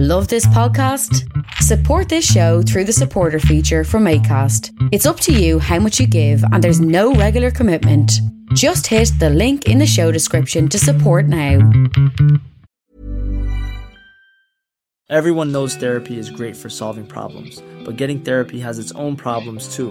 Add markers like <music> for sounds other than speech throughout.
Love this podcast? Support this show through the supporter feature from ACAST. It's up to you how much you give, and there's no regular commitment. Just hit the link in the show description to support now. Everyone knows therapy is great for solving problems, but getting therapy has its own problems too,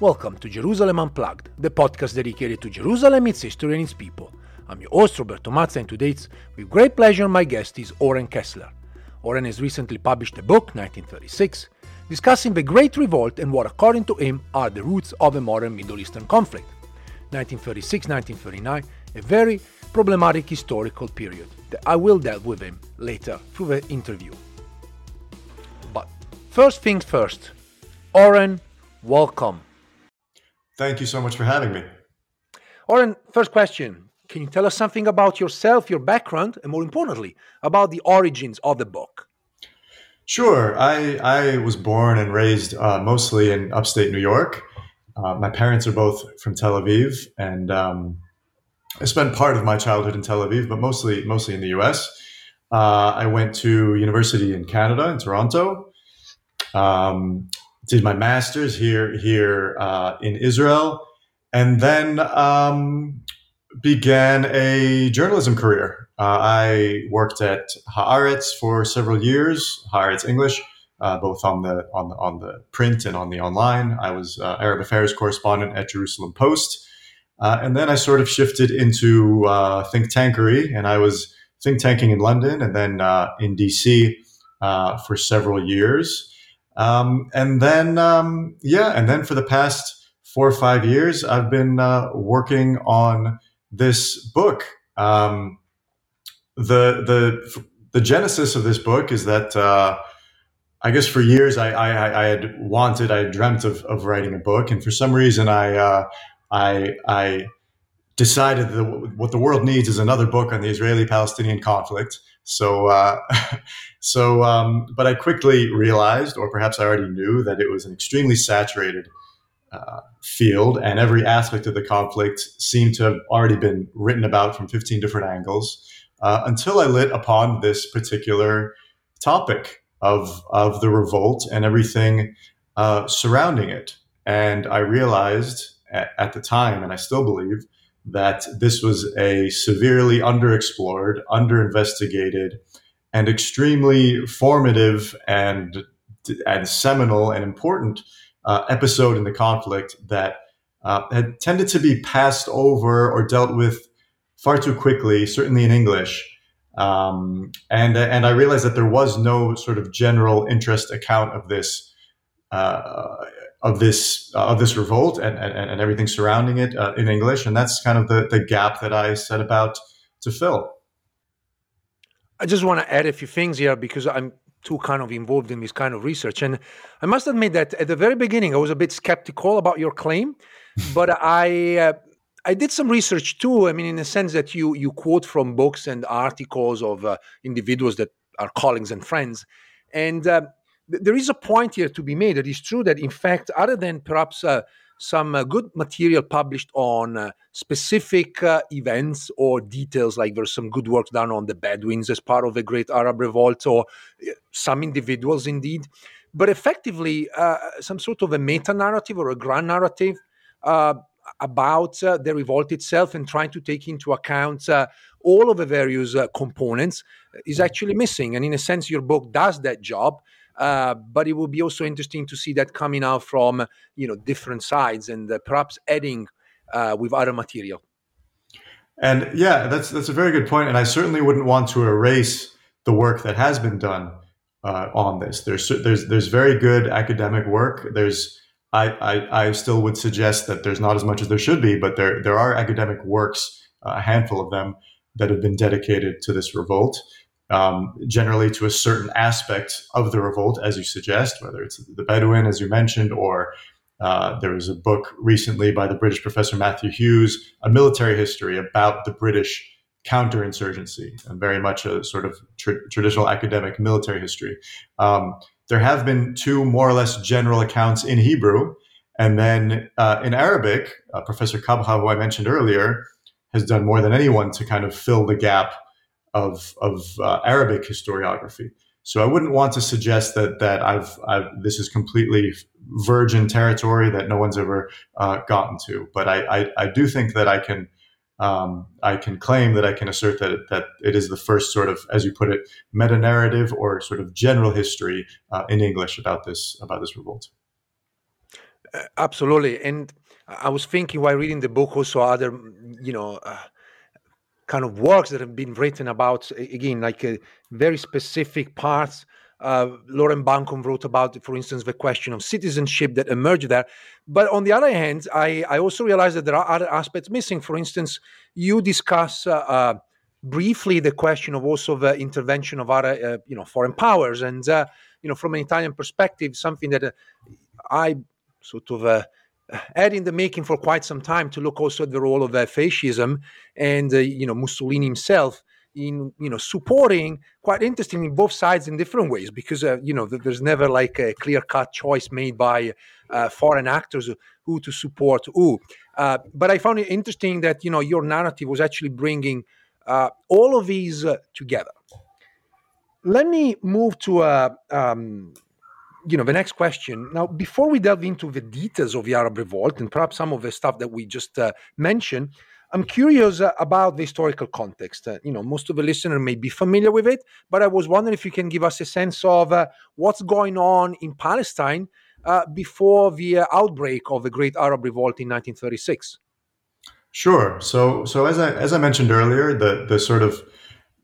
Welcome to Jerusalem Unplugged, the podcast dedicated to Jerusalem, its history, and its people. I'm your host, Roberto Mazza, and today it's with great pleasure my guest is Oren Kessler. Oren has recently published a book, 1936, discussing the Great Revolt and what, according to him, are the roots of a modern Middle Eastern conflict. 1936-1939, a very problematic historical period that I will delve with him later through the interview. But first things first, Oren, welcome. Thank you so much for having me. Oren, first question. Can you tell us something about yourself, your background, and more importantly, about the origins of the book? Sure. I, I was born and raised uh, mostly in upstate New York. Uh, my parents are both from Tel Aviv, and um, I spent part of my childhood in Tel Aviv, but mostly mostly in the U.S. Uh, I went to university in Canada, in Toronto. Um, did my master's here here uh, in Israel, and then um, began a journalism career. Uh, I worked at Haaretz for several years. Haaretz English, uh, both on the on the on the print and on the online. I was uh, Arab affairs correspondent at Jerusalem Post, uh, and then I sort of shifted into uh, think tankery, and I was think tanking in London and then in DC for several years. Um, and then, um, yeah, and then for the past four or five years, I've been uh, working on this book. Um, the the the genesis of this book is that uh, I guess for years I, I, I had wanted, I had dreamt of, of writing a book, and for some reason I uh, I I decided that what the world needs is another book on the Israeli-Palestinian conflict. So, uh, <laughs> so, um, but I quickly realized, or perhaps I already knew, that it was an extremely saturated uh, field, and every aspect of the conflict seemed to have already been written about from 15 different angles. Uh, until I lit upon this particular topic of of the revolt and everything uh, surrounding it, and I realized at, at the time, and I still believe that this was a severely underexplored, underinvestigated, and extremely formative and and seminal and important uh, episode in the conflict that uh, had tended to be passed over or dealt with far too quickly, certainly in English. Um, and and I realized that there was no sort of general interest account of this uh, of this uh, of this revolt and, and, and everything surrounding it uh, in English, and that's kind of the the gap that I set about to fill. I just want to add a few things here because I'm too kind of involved in this kind of research, and I must admit that at the very beginning I was a bit skeptical about your claim, <laughs> but I. Uh, I did some research too. I mean, in the sense that you you quote from books and articles of uh, individuals that are colleagues and friends, and there is a point here to be made. It is true that, in fact, other than perhaps uh, some uh, good material published on uh, specific uh, events or details, like there's some good work done on the Bedouins as part of the Great Arab Revolt, or uh, some individuals indeed, but effectively uh, some sort of a meta narrative or a grand narrative about uh, the revolt itself and trying to take into account uh, all of the various uh, components is actually missing. And in a sense, your book does that job. Uh, but it will be also interesting to see that coming out from you know different sides and uh, perhaps adding uh, with other material. And yeah, that's that's a very good point. And I certainly wouldn't want to erase the work that has been done uh, on this. There's there's there's very good academic work. There's I, I, I still would suggest that there's not as much as there should be, but there there are academic works, uh, a handful of them, that have been dedicated to this revolt. Um, generally, to a certain aspect of the revolt, as you suggest, whether it's the Bedouin, as you mentioned, or uh, there was a book recently by the British professor Matthew Hughes, a military history about the British counterinsurgency, and very much a sort of tra- traditional academic military history. Um, there have been two more or less general accounts in Hebrew. And then uh, in Arabic, uh, Professor Kabha, who I mentioned earlier, has done more than anyone to kind of fill the gap of, of uh, Arabic historiography. So I wouldn't want to suggest that that I've, I've, this is completely virgin territory that no one's ever uh, gotten to. But I, I, I do think that I can um, I can claim that I can assert that that it is the first sort of, as you put it, meta narrative or sort of general history uh, in English about this about this revolt. Uh, absolutely, and I was thinking while reading the book also other, you know. Uh, kind of works that have been written about again like uh, very specific parts uh, Lauren Banko wrote about, for instance, the question of citizenship that emerged there. But on the other hand, I, I also realized that there are other aspects missing. For instance, you discuss uh, uh, briefly the question of also the intervention of other, uh, you know, foreign powers, and uh, you know, from an Italian perspective, something that uh, I sort of had in the making for quite some time to look also at the role of fascism and you know Mussolini himself in you know supporting quite interesting in both sides in different ways because uh, you know there's never like a clear cut choice made by uh, foreign actors who to support who. Uh, but i found it interesting that you know your narrative was actually bringing uh, all of these uh, together. Let me move to a uh, um, you know the next question now before we delve into the details of the arab revolt and perhaps some of the stuff that we just mentioned I'm curious uh, about the historical context. Uh, you know, most of the listener may be familiar with it, but I was wondering if you can give us a sense of uh, what's going on in Palestine uh, before the uh, outbreak of the Great Arab Revolt in 1936. Sure. So, so as I as I mentioned earlier, the the sort of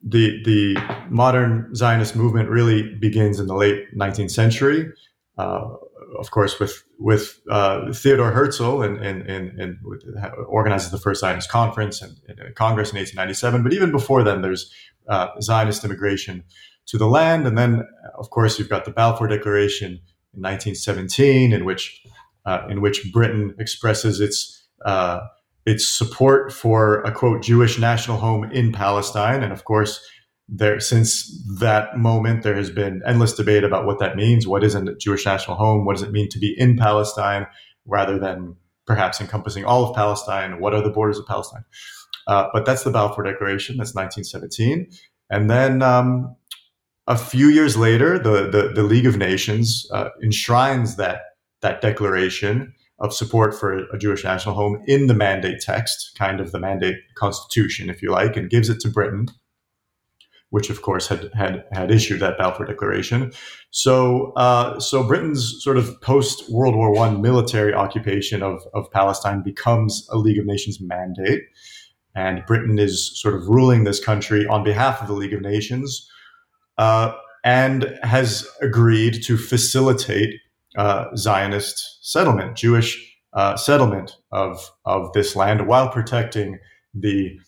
the the modern Zionist movement really begins in the late 19th century. Uh, of course, with with uh, Theodore Herzl and and and, and organizes the first Zionist conference and, and, Congress in 1897. But even before then, there's uh, Zionist immigration to the land, and then of course you've got the Balfour Declaration in 1917, in which uh, in which Britain expresses its uh, its support for a quote Jewish national home in Palestine, and of course there since that moment there has been endless debate about what that means. What is a jewish national home? What does it mean to be in palestine rather than perhaps encompassing all of palestine? What are the borders of palestine? Uh, but that's the balfour declaration. That's 1917 and then um, a few years later the, the, the league of nations uh, enshrines that that declaration of support for a Jewish national home in the mandate text, kind of the mandate constitution, if you like, and gives it to Britain which of course had had had issued that Balfour Declaration. So uh, so Britain's sort of post World War One military occupation of of Palestine becomes a League of Nations mandate, and Britain is sort of ruling this country on behalf of the League of Nations, uh, and has agreed to facilitate uh, Zionist settlement, Jewish uh, settlement of of this land while protecting the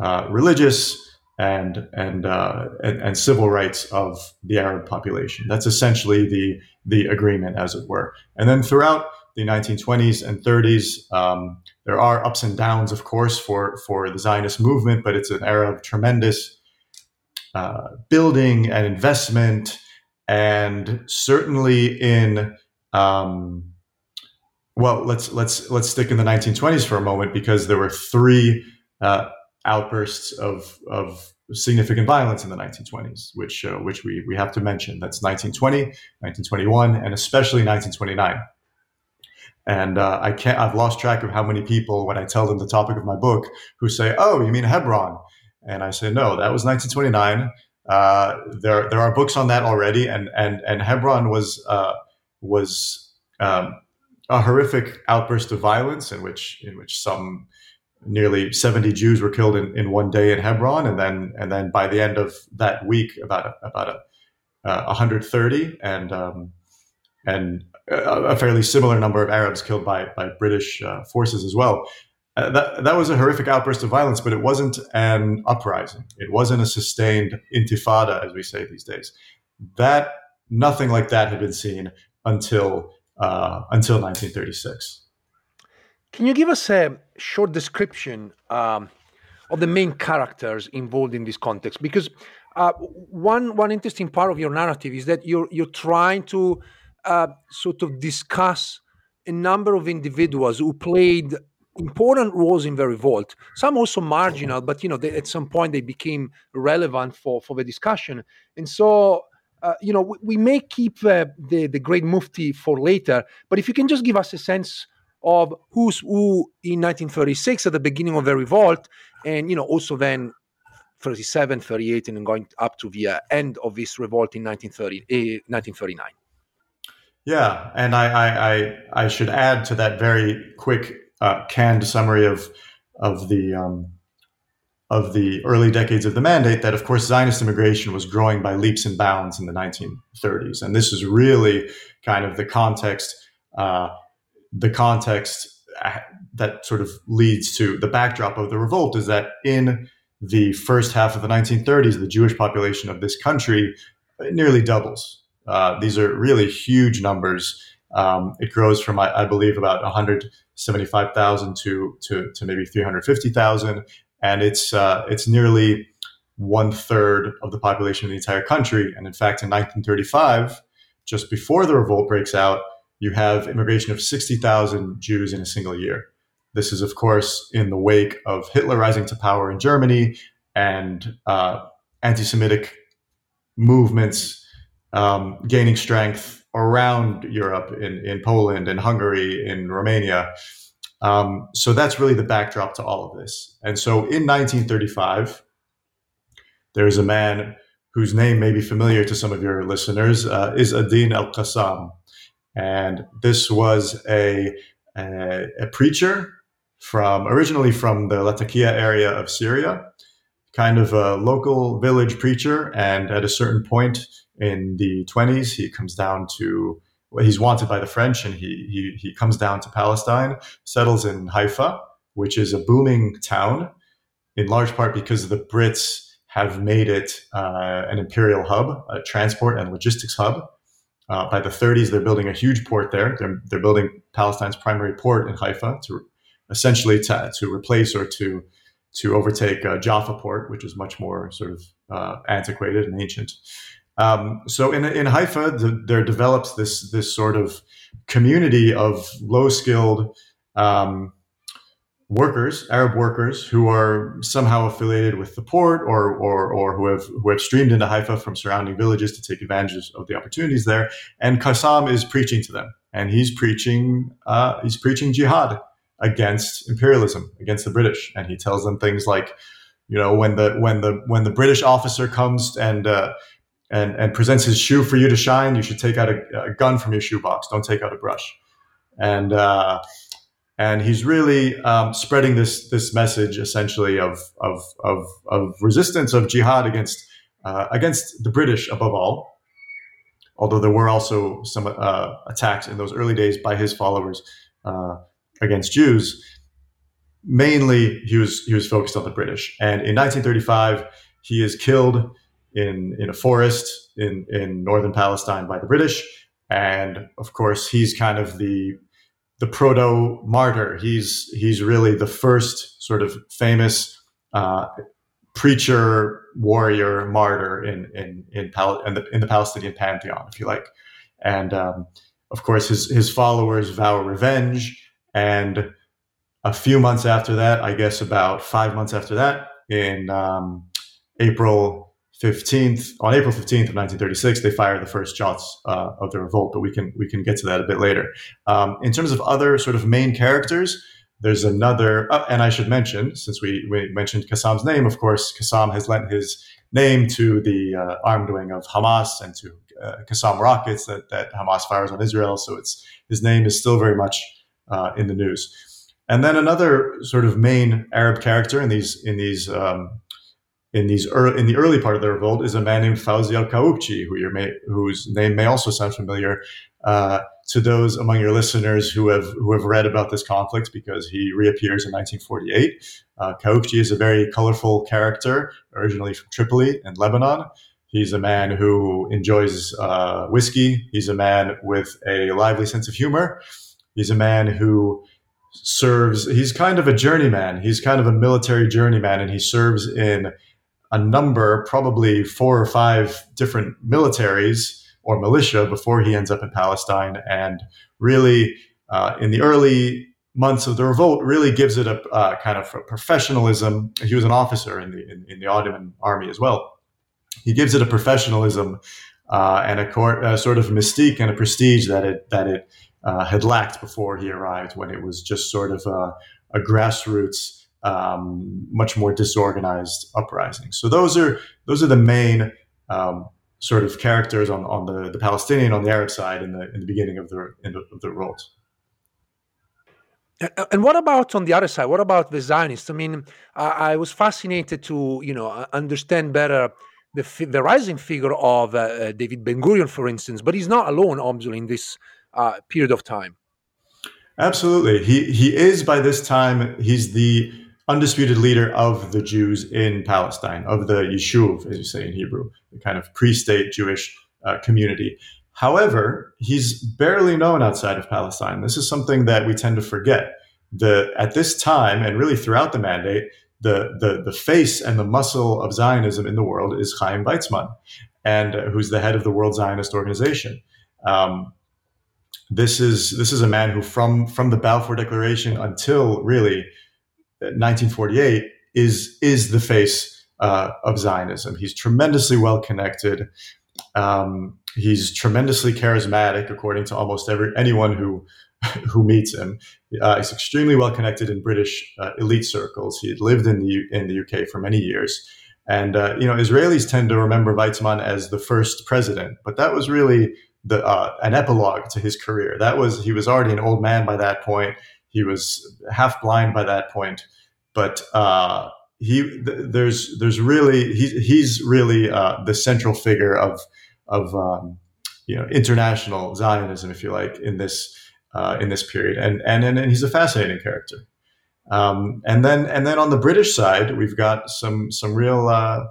uh, religious and and, uh, and, and civil rights of the Arab population. That's essentially the the agreement, as it were. And then throughout the 1920s and 30s, um, there are ups and downs, of course, for for the Zionist movement, but it's an era of tremendous uh, building and investment, and certainly in um, well, let's let's let's stick in the 1920s for a moment because there were three uh, outbursts of of significant violence in the 1920s, which uh, which we we have to mention. That's 1920, 1921, and especially 1929. And uh, I can't. I've lost track of how many people, when I tell them the topic of my book, who say, "Oh, you mean Hebron?" And I say, "No, that was 1929. Uh, there, there are books on that already, and and and Hebron was uh, was um, a horrific outburst of violence in which in which some nearly 70 Jews were killed in, in one day in Hebron, and then and then by the end of that week, about a, about a, uh, 130, and um, and a, a, fairly similar number of Arabs killed by by British uh, forces as well. Uh, that that was a horrific outburst of violence, but it wasn't an uprising. It wasn't a sustained intifada, as we say these days. That nothing like that had been seen until uh, until 1936. Can you give us a short description um, of the main characters involved in this context? Because uh, one one interesting part of your narrative is that you're you're trying to uh, sort of discuss a number of individuals who played important roles in the revolt. Some also marginal, but you know, they, at some point they became relevant for for the discussion. And so, uh, you know, we, we may keep uh, the the great Mufti for later. But if you can just give us a sense of who's who in 1936 at the beginning of the revolt, and you know, also then 37, 38, and going up to the uh, end of this revolt in 1930, 1939. Eh, yeah, and I, I, I, I should add to that very quick uh, canned summary of of the um, of the early decades of the mandate that, of course, Zionist immigration was growing by leaps and bounds in the 1930s, and this is really kind of the context uh, the context uh, that sort of leads to the backdrop of the revolt is that in the first half of the 1930s, the Jewish population of this country nearly doubles. Uh, these are really huge numbers. Um, it grows from, I, I, believe, about 175,000 to, to, to maybe 350,000. And it's, uh, it's nearly one third of the population of the entire country. And in fact, in 1935, just before the revolt breaks out, you have immigration of 60,000 Jews in a single year. This is, of course, in the wake of Hitler rising to power in Germany and uh, anti Semitic movements um, gaining strength around Europe, in, in Poland, in Hungary, in Romania. Um, so that's really the backdrop to all of this. And so in 1935, there's a man whose name may be familiar to some of your listeners, uh, Izz ad-Din al-Qassam. And this was a, a, a preacher from originally from the Latakia area of Syria, kind of a local village preacher. And at a certain point, in the 20s. He comes down to, well, he's wanted by the French and he, he, he comes down to Palestine, settles in Haifa, which is a booming town, in large part because the Brits have made it uh, an imperial hub, a transport and logistics hub. Uh, by the 30s, they're building a huge port there. They're, they're building Palestine's primary port in Haifa to essentially to, to replace or to to overtake uh, Jaffa port, which is much more sort of uh, antiquated and ancient. Um, so in, in Haifa, the, there develops this this sort of community of low skilled um, workers, Arab workers, who are somehow affiliated with the port or, or or who have who have streamed into Haifa from surrounding villages to take advantage of the opportunities there. And Qassam is preaching to them, and he's preaching uh, he's preaching jihad against imperialism, against the British, and he tells them things like, you know, when the when the when the British officer comes and uh, and, and presents his shoe for you to shine, you should take out a, a gun from your shoebox. Don't take out a brush. And uh, and he's really um, spreading this this message essentially of of of, of resistance of jihad against uh, against the British above all. Although there were also some uh, attacks in those early days by his followers uh, against Jews, mainly he was he was focused on the British. And in 1935, he is killed in in a forest in in northern Palestine by the British, and of course he's kind of the the proto martyr. He's he's really the first sort of famous uh, preacher warrior martyr in in in, Pal- in, the, in the Palestinian pantheon, if you like, and um, of course his his followers vow revenge and. A few months after that, I guess about five months after that, in um, April 15th, on April 15th of 1936, they fired the first shots uh, of the revolt, but we can we can get to that a bit later. Um, in terms of other sort of main characters, there's another, uh, and I should mention, since we, we mentioned Qassam's name, of course, Qassam has lent his name to the uh, armed wing of Hamas and to uh, Qassam rockets that, that Hamas fires on Israel. So it's his name is still very much uh, in the news. And then another sort of main Arab character in these in these um, in these er- in the early part of the revolt is a man named Fawzi al Qawqji, who may, whose name may also sound familiar uh, to those among your listeners who have who have read about this conflict because he reappears in 1948. Uh, is a very colorful character, originally from Tripoli and Lebanon. He's a man who enjoys uh, whiskey. He's a man with a lively sense of humor. He's a man who serves. He's kind of a journeyman. He's kind of a military journeyman, and he serves in a number, probably four or five different militaries or militia before he ends up in Palestine. And really, uh, in the early months of the revolt, really gives it a uh, kind of a professionalism. He was an officer in the in, in, the Ottoman army as well. He gives it a professionalism uh, and a, cor- a, sort of mystique and a prestige that it that it uh, had lacked before he arrived, when it was just sort of a, a grassroots um, much more disorganized uprising. So those are those are the main um, sort of characters on, on the, the Palestinian on the Arab side in the in the beginning of the in the, of the revolt. And what about on the other side? What about the Zionists? I mean, I, I was fascinated to you know understand better the the rising figure of uh, uh, David Ben Gurion, for instance. But he's not alone, obviously, in this uh, period of time. Absolutely, he he is by this time. He's the undisputed leader of the Jews in Palestine, of the Yishuv, as you say in Hebrew, the kind of pre state Jewish uh, community. However, he's barely known outside of Palestine. This is something that we tend to forget. The, at this time, and really throughout the mandate, the, the, the face and the muscle of Zionism in the world is Chaim Weizmann, and uh, who's the head of the World Zionist Organization. Um, this is this is a man who, from from the Balfour Declaration until really 1948 is is the face uh, of Zionism. He's tremendously well connected. Um, he's tremendously charismatic, according to almost every anyone who <laughs> who meets him. Uh, he's extremely well connected in British uh, elite circles. He had lived in the in the UK for many years, and uh, you know Israelis tend to remember Weizmann as the first president, but that was really the uh, an epilogue to his career. That was he was already an old man by that point. He was half blind by that point, but uh, he th- there's there's really he's he's really uh, the central figure of of um, you know international Zionism, if you like, in this uh, in this period, and and and he's a fascinating character. Um, and then and then on the British side, we've got some some real uh,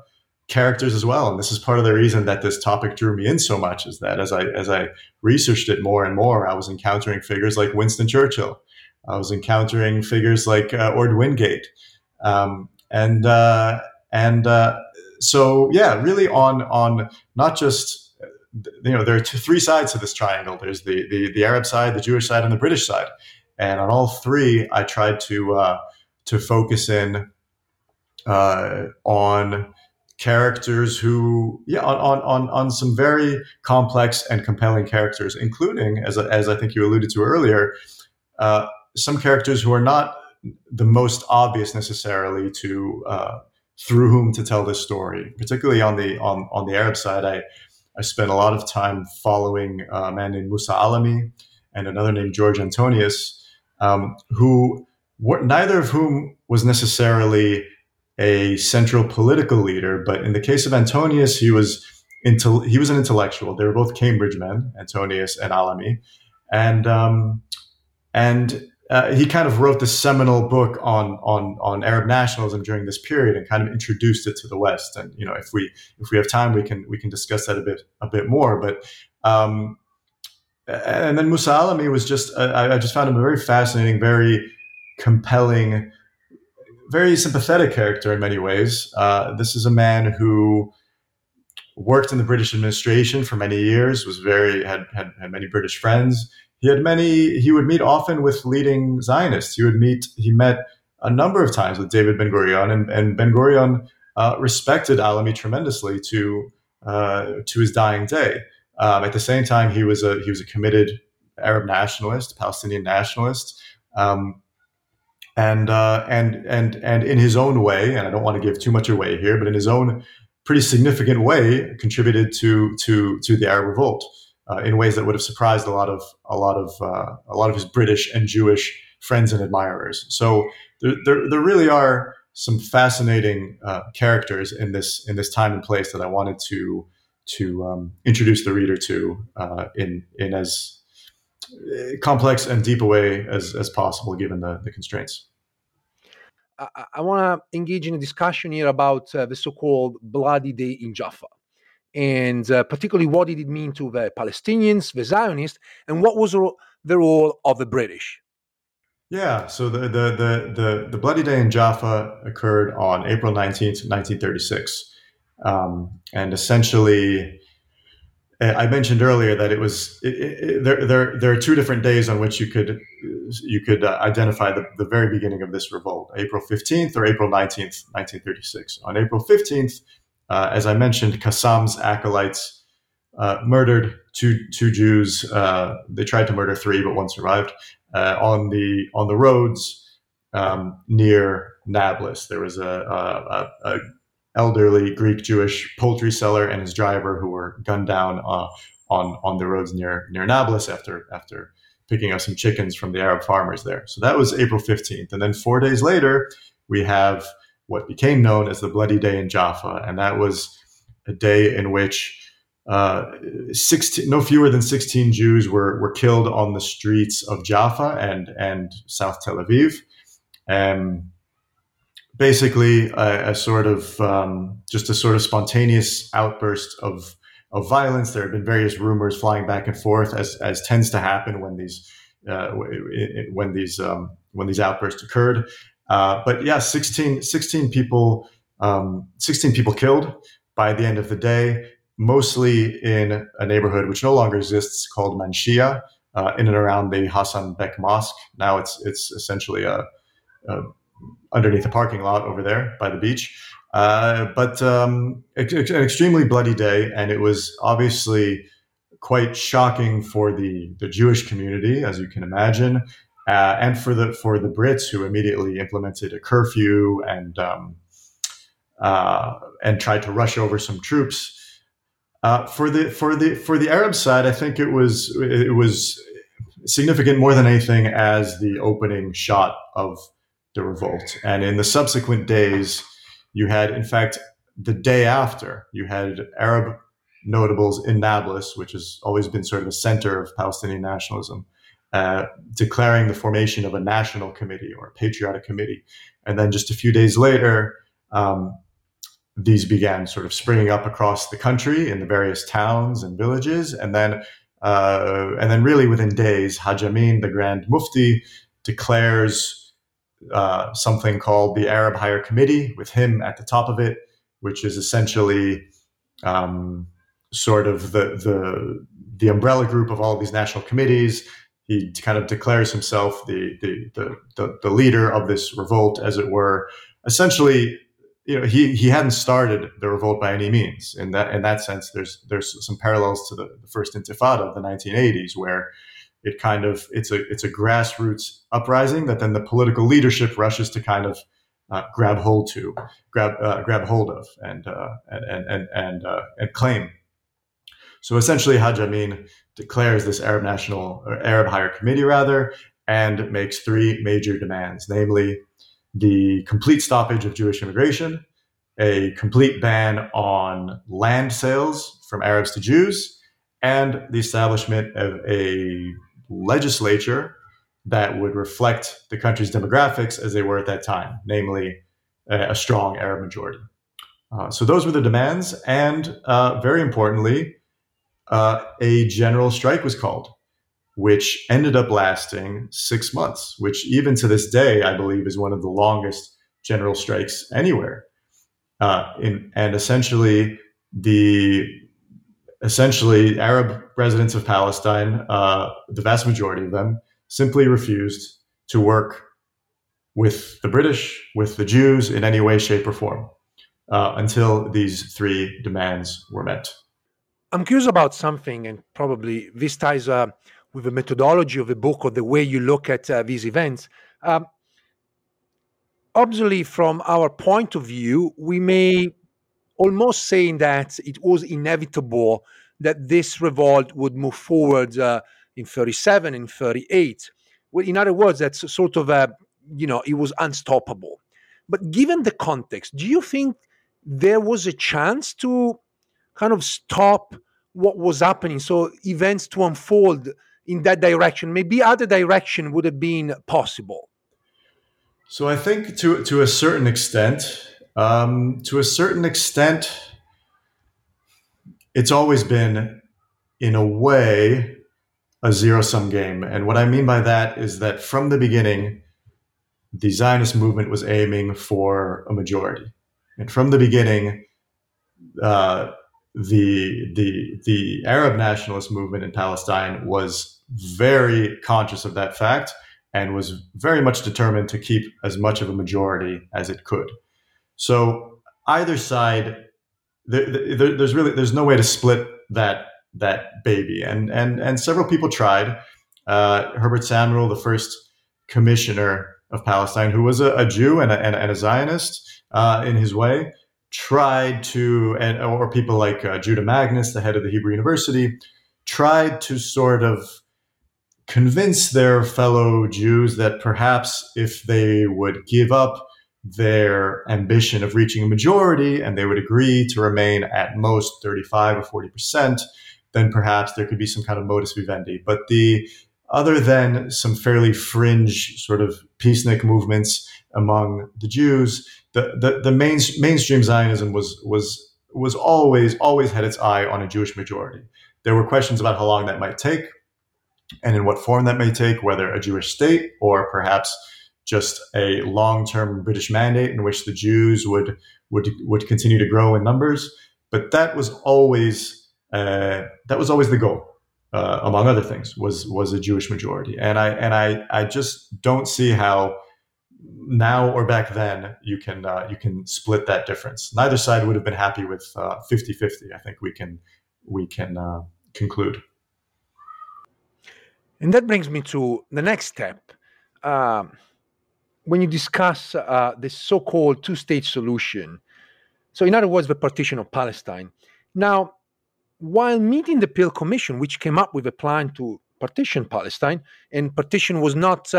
characters as well. And this is part of the reason that this topic drew me in so much is that as I as I researched it more and more, I was encountering figures like Winston Churchill, I was encountering figures like uh, Orde Wingate, um, and uh, and uh, so yeah, really on on not just you know there are three sides to this triangle. There's the, the the Arab side, the Jewish side, and the British side. And on all three, I tried to uh, to focus in uh, on characters who yeah on, on on some very complex and compelling characters including as, as i think you alluded to earlier uh, some characters who are not the most obvious necessarily to uh, through whom to tell this story. Particularly on the on on the Arab side, I I spent a lot of time following a man named Musa Alami and another named George Antonius, um, who were, neither of whom was necessarily a central political leader, but in the case of Antonius, he was into, he was an intellectual. They were both Cambridge men, Antonius and Alami, and um, and uh, he kind of wrote the seminal book on on on Arab nationalism during this period and kind of introduced it to the West. And you know, if we if we have time, we can we can discuss that a bit a bit more. But um, and then Musa Alami was just I, I just found him a very fascinating, very compelling, very sympathetic character in many ways. Uh, this is a man who worked in the British administration for many years, was very had had, had many British friends he had many he would meet often with leading zionists. He would meet he met a number of times with david ben gurion and, and ben gurion uh, respected alami tremendously to uh, to his dying day. Um, at the same time he was a he was a committed arab nationalist palestinian nationalist. Um, and uh, and and and in his own way and i don't want to give too much away here but in his own pretty significant way contributed to to to the Arab revolt uh, in ways that would have surprised a lot of a lot of uh, a lot of his British and Jewish friends and admirers. So there, there, there really are some fascinating uh, characters in this in this time and place that I wanted to to um, introduce the reader to uh, in in as uh, complex and deep a way as, as possible given the, the constraints. I, I want to engage in a discussion here about uh, the so-called Bloody Day in Jaffa, and uh, particularly what did it mean to the Palestinians, the Zionists, and what was the role of the British. Yeah, so the, the, the, the, the Bloody Day in Jaffa occurred on April 19th, 1936. Um, and essentially, eh, I mentioned earlier that it was it, it, there, there. There are two different days on which you could you could uh, identify the, the very beginning of this revolt: April fifteenth or April nineteenth, nineteen thirty six. On April fifteenth, uh, as I mentioned, Qassam's acolytes uh, murdered two two Jews. Uh, they tried to murder three, but one survived uh, on the on the roads um, near Nablus. There was a, a, a, elderly Greek Jewish poultry seller and his driver who were gunned down uh, on on the roads near near Nablus after after picking up some chickens from the Arab farmers there. So that was April 15th, and then four days later we have what became known as the Bloody Day in Jaffa, and that was a day in which uh, 16, no fewer than 16 Jews were, were killed on the streets of Jaffa and, and South Tel Aviv. And basically, a, a sort of um, just a sort of spontaneous outburst of, of violence. There have been various rumors flying back and forth, as, as tends to happen when these uh, when these um, when these outbursts occurred. Uh, but yeah, 16, 16 people um, 16 people killed by the end of the day mostly in a neighborhood which no longer exists called Manshia, uh, in and around the Hassan Bek Mosque. Now it's it's essentially a, a underneath a parking lot over there by the beach. Uh, but um, an extremely bloody day, and it was obviously quite shocking for the the Jewish community, as you can imagine, uh, and for the for the Brits who immediately implemented a curfew and um, uh, and tried to rush over some troops. Uh, for the for the for the Arab side, I think it was it was significant more than anything as the opening shot of the revolt, and in the subsequent days, you had, in fact, the day after, you had Arab notables in Nablus, which has always been sort of a center of Palestinian nationalism, uh, declaring the formation of a national committee or a patriotic committee, and then just a few days later. Um, these began sort of springing up across the country in the various towns and villages, and then uh, and then really within days, Haj the Grand Mufti, declares uh, something called the Arab Higher Committee, with him at the top of it, which is essentially um, sort of the the the umbrella group of all of these national committees. He kind of declares himself the the the, the, the leader of this revolt, as it were, essentially you know he he hadn't started the revolt by any means. In that in that sense there's there's some parallels to the, the, first intifada of the 1980s where it kind of it's a it's a grassroots uprising that then the political leadership rushes to kind of uh, grab hold to grab uh, grab hold of and uh, and and and uh, and claim. So essentially Haj Amin declares this Arab national or Arab higher committee rather and makes three major demands namely the complete stoppage of Jewish immigration, a complete ban on land sales from Arabs to Jews, and the establishment of a legislature that would reflect the country's demographics as they were at that time, namely a, strong Arab majority. Uh, so those were the demands, and uh, very importantly, uh, a general strike was called which ended up lasting six months, which even to this day, I believe, is one of the longest general strikes anywhere. Uh, in, and essentially, the essentially Arab residents of Palestine, uh, the vast majority of them, simply refused to work with the British, with the Jews in any way, shape, or form uh, until these three demands were met. I'm curious about something, and probably this ties uh, with the methodology of the book or the way you look at uh, these events. Um, obviously, from our point of view, we may almost saying that it was inevitable that this revolt would move forward uh, in 37 and 38. Well, in other words, that's sort of a, you know, it was unstoppable. But given the context, do you think there was a chance to kind of stop what was happening? So events to unfold in that direction. Maybe other direction would have been possible. So I think to to a certain extent, um, to a certain extent, it's always been, in a way, a zero sum game. And what I mean by that is that from the beginning, the Zionist movement was aiming for a majority, and from the beginning, uh, the the the Arab nationalist movement in Palestine was very conscious of that fact and was very much determined to keep as much of a majority as it could. So either side, there, there, there's really there's no way to split that that baby, and and and several people tried. Uh, Herbert Samuel, the first commissioner of Palestine, who was a, a Jew and a, and, a Zionist uh, in his way, tried to, and or people like uh, Judah Magnes, the head of the Hebrew University, tried to sort of convince their fellow Jews that perhaps if they would give up their ambition of reaching a majority and they would agree to remain at most 35 or 40 percent, then perhaps there could be some kind of modus vivendi. But the other than some fairly fringe sort of peacenik movements among the Jews, the, the, the main, mainstream Zionism was was was always always had its eye on a Jewish majority. There were questions about how long that might take and in what form that may take, whether a Jewish state or perhaps just a long-term British mandate in which the Jews would would would continue to grow in numbers. But that was always uh, that was always the goal, uh, among other things, was was a Jewish majority. And I and I I just don't see how now or back then you can uh, you can split that difference. Neither side would have been happy with 50-50. Uh, I think we can we can uh, conclude. And that brings me to the next step. Um, when you discuss uh, the so called two state solution, so in other words, the partition of Palestine. Now, while meeting the Peel Commission, which came up with a plan to partition Palestine, and partition was not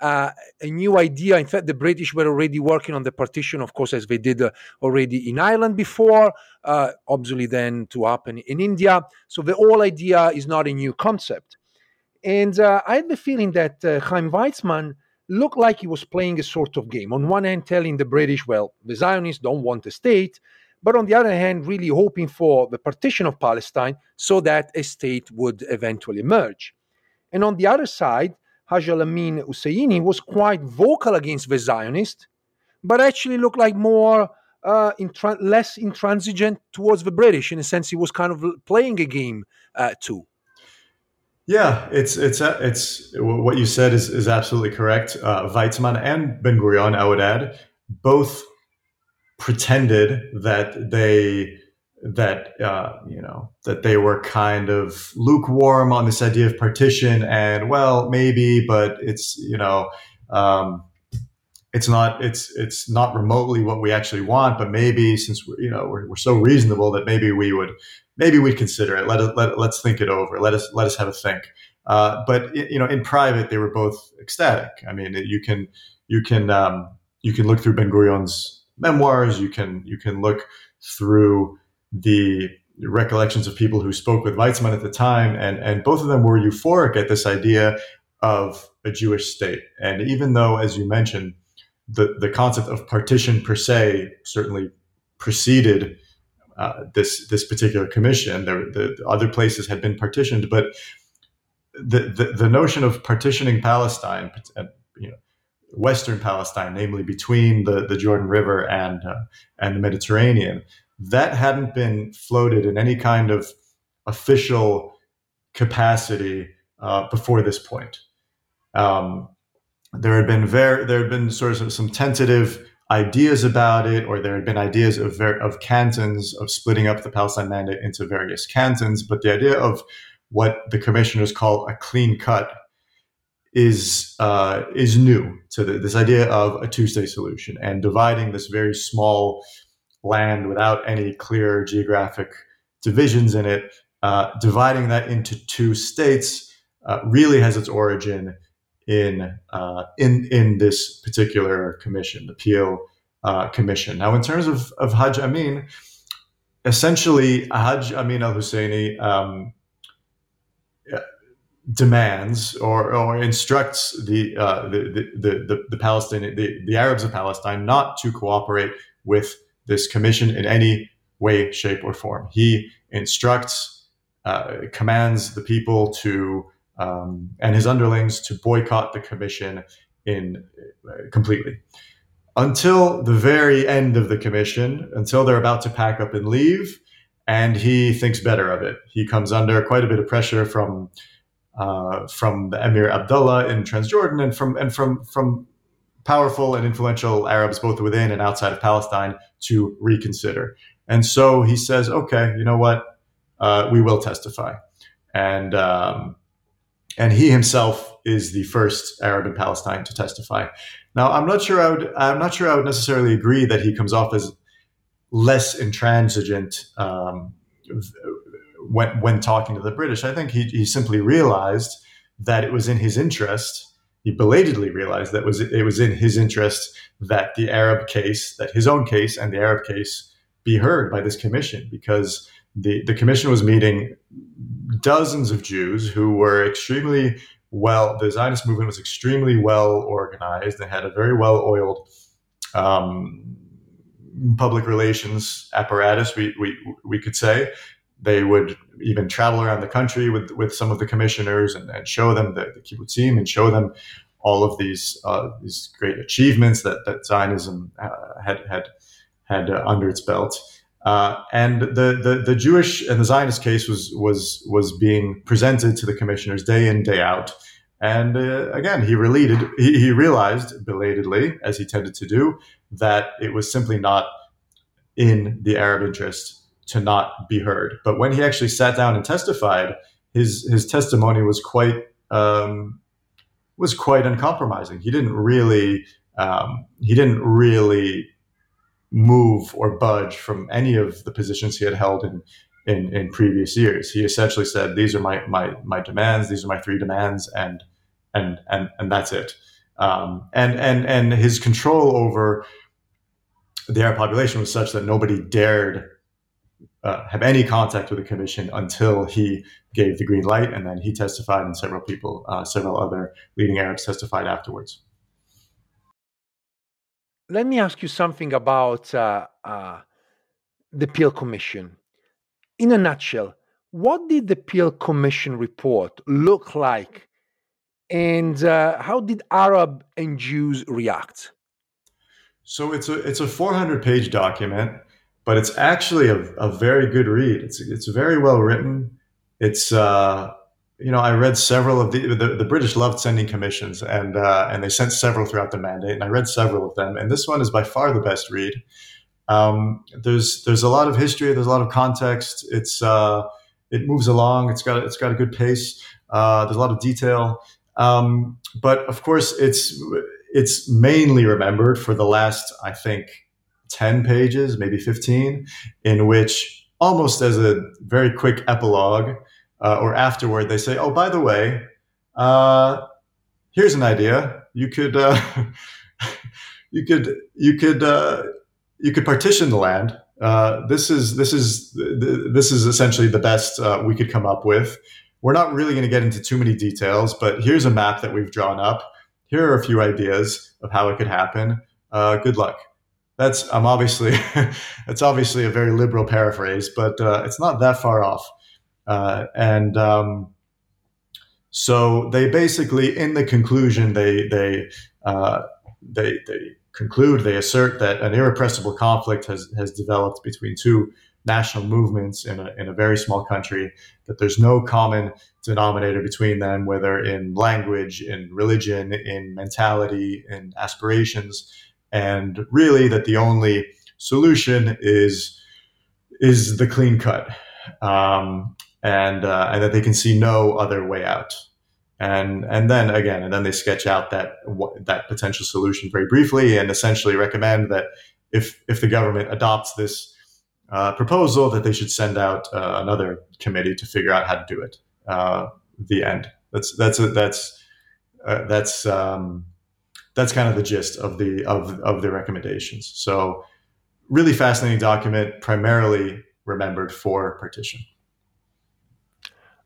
uh, a new idea. In fact, the British were already working on the partition, of course, as they did uh, already in Ireland before, uh, obviously, then to happen in India. So the whole idea is not a new concept. And uh, I had the feeling that uh, Chaim Weizmann looked like he was playing a sort of game. On one hand, telling the British, well, the Zionists don't want a state, but on the other hand, really hoping for the partition of Palestine so that a state would eventually emerge. And on the other side, Haj al-Amin Husseini was quite vocal against the Zionists, but actually looked like more uh, intran- less intransigent towards the British. In a sense, he was kind of playing a game uh, too. Yeah, it's it's uh, it's what you said is is absolutely correct. Uh, Weizmann and Ben Gurion, I would add, both pretended that they that uh, you know that they were kind of lukewarm on this idea of partition, and well, maybe, but it's you know. Um, it's not it's it's not remotely what we actually want, but maybe since we're, you know we're, we're so reasonable that maybe we would maybe we'd consider it. Let us let, let's think it over. Let us let us have a think. Uh, but you know, in private, they were both ecstatic. I mean, you can you can um, you can look through Ben Gurion's memoirs. You can you can look through the recollections of people who spoke with Weizmann at the time, and and both of them were euphoric at this idea of a Jewish state. And even though, as you mentioned, the, the concept of partition per se certainly preceded uh, this this particular commission. There, the, the, other places had been partitioned, but the, the, the notion of partitioning Palestine, uh, you know, Western Palestine, namely between the, the Jordan River and uh, and the Mediterranean, that hadn't been floated in any kind of official capacity uh, before this point. Um, there had been very there had been sort of some tentative ideas about it, or there had been ideas of ver- of cantons of splitting up the Palestine mandate into various cantons. But the idea of what the commissioners call a clean cut is uh, is new to the, this idea of a two state solution and dividing this very small land without any clear geographic divisions in it, uh, dividing that into two states uh, really has its origin in uh, in in this particular commission, the Peel uh, Commission. Now, in terms of of Hajj Amin, essentially Hajj Amin al Husseini um, demands or, or instructs the, uh, the, the, the, the Palestinian the, the Arabs of Palestine not to cooperate with this commission in any way, shape, or form. He instructs, uh, commands the people to um, and his underlings to boycott the commission in uh, completely until the very end of the commission, until they're about to pack up and leave. And he thinks better of it. He comes under quite a bit of pressure from uh, from the Emir Abdullah in Transjordan and from and from from powerful and influential Arabs both within and outside of Palestine to reconsider. And so he says, okay, you know what, uh, we will testify, and um, and he himself is the first Arab in Palestine to testify. Now, I'm not sure I would I'm not sure I would necessarily agree that he comes off as less intransigent um, when, when talking to the British. I think he, he simply realized that it was in his interest. He belatedly realized that was it was in his interest that the Arab case, that his own case and the Arab case, be heard by this commission because the, the commission was meeting dozens of Jews who were extremely well. The Zionist movement was extremely well organized. They had a very well oiled um, public relations apparatus. We, we we could say they would even travel around the country with, with some of the commissioners and, and show them the, the kibbutzim and show them all of these uh, these great achievements that, that Zionism uh, had had had uh, under its belt. Uh, and the, the, the Jewish and the Zionist case was was was being presented to the commissioners day in day out. And uh, again, he related he, he realized belatedly, as he tended to do, that it was simply not in the Arab interest to not be heard. But when he actually sat down and testified, his his testimony was quite um, was quite uncompromising. He didn't really um, he didn't really move or budge from any of the positions he had held in, in in previous years. He essentially said, "These are my my my demands. These are my three demands, and and and and that's it." Um, and and and his control over the Arab population was such that nobody dared uh, have any contact with the commission until he gave the green light, and then he testified, and several people, uh, several other leading Arabs testified afterwards. Let me ask you something about uh, uh the Peel Commission. In a nutshell, what did the Peel Commission report look like, and uh, how did Arab and Jews react? So it's a it's a 400 page document but it's actually a, a very good read. It's it's very well written. It's uh, you know I read several of the, the, the British loved sending commissions and uh, and they sent several throughout the mandate and I read several of them and this one is by far the best read. Um, there's there's a lot of history. There's a lot of context. It's uh, it moves along. It's got it's got a good pace. Uh, there's a lot of detail. Um, but of course, it's it's mainly remembered for the last I think 10 pages, maybe 15, in which almost as a very quick epilogue uh, or afterward, they say, oh, by the way, uh, here's an idea. You could, uh, <laughs> you could, you could, uh, you could partition the land. Uh, this is this is this is essentially the best uh, we could come up with. We're not really going to get into too many details, but here's a map that we've drawn up. Here are a few ideas of how it could happen. good luck that's I'm obviously <laughs> it's obviously a very liberal paraphrase, but uh, it's not that far off. Uh, and um, so they basically, in the conclusion, they they uh, they they conclude they assert that an irrepressible conflict has has developed between two national movements in a, in a very small country that there's no common denominator between them whether in language in religion in mentality in aspirations and really that the only solution is is the clean cut, um, and uh, and that they can see no other way out. And and then again, and then they sketch out that that potential solution very briefly, and essentially recommend that if if the government adopts this uh, proposal, that they should send out uh, another committee to figure out how to do it. Uh, the end. That's that's a, that's uh, that's um, that's kind of the gist of the of of the recommendations. So, really fascinating document, primarily remembered for partition.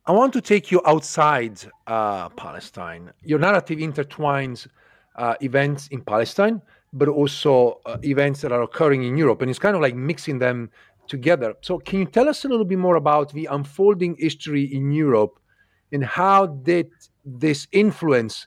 I want to take you outside uh, Palestine. Your narrative intertwines uh, events in Palestine, but also uh, events that are occurring in Europe, and it's kind of like mixing them together. So, can you tell us a little bit more about the unfolding history in Europe, and how did this influence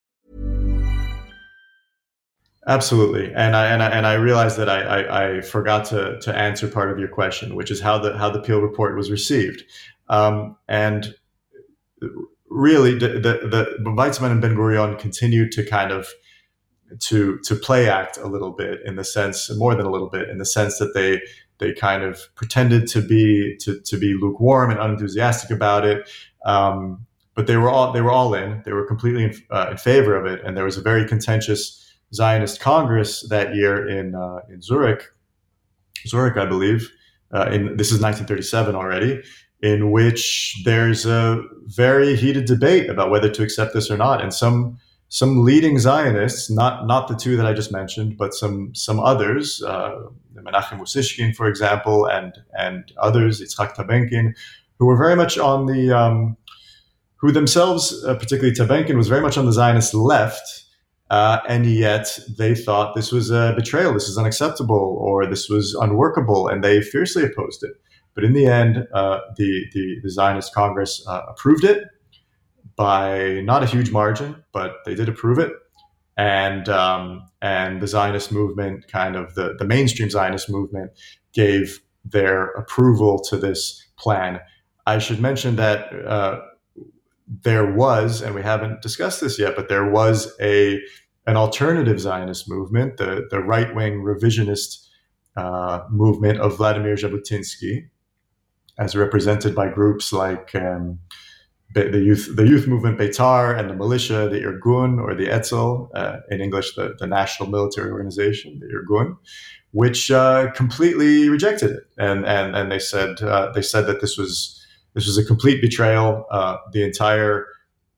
Absolutely, and I and I, and I realized that I, I, I forgot to to answer part of your question, which is how the how the Peel report was received, um, and really the the, the Weizmann and Ben Gurion continued to kind of to to play act a little bit in the sense more than a little bit in the sense that they they kind of pretended to be to, to be lukewarm and unenthusiastic about it. Um, but they were all they were all in. They were completely in, uh, in favor of it. And there was a very contentious Zionist Congress that year in uh, in Zurich, Zurich, I believe. Uh, in this is 1937 already, in which there's a very heated debate about whether to accept this or not, and some some leading Zionists, not not the two that I just mentioned, but some some others, uh, Menachem Usishkin, for example, and and others, Yitzhak Tabenkin, who were very much on the um, who themselves, uh, particularly Tabenkin, was very much on the Zionist left uh, and yet they thought this was a betrayal, this is unacceptable, or this was unworkable, and they fiercely opposed it. But in the end, uh, the, the, the, Zionist Congress uh, approved it by not a huge margin, but they did approve it. And, um, and the Zionist movement, kind of the, the mainstream Zionist movement, gave their approval to this plan. I should mention that uh, there was, and we haven't discussed this yet, but there was a an alternative Zionist movement, the, the right wing revisionist uh, movement of Vladimir Jabotinsky, as represented by groups like um, the youth the youth movement Beitar and the militia, the Irgun or the Etzel, uh, in English, the, the national military organization, the Irgun, which uh, completely rejected it, and and and they said uh, they said that this was this was a complete betrayal. Uh, the entire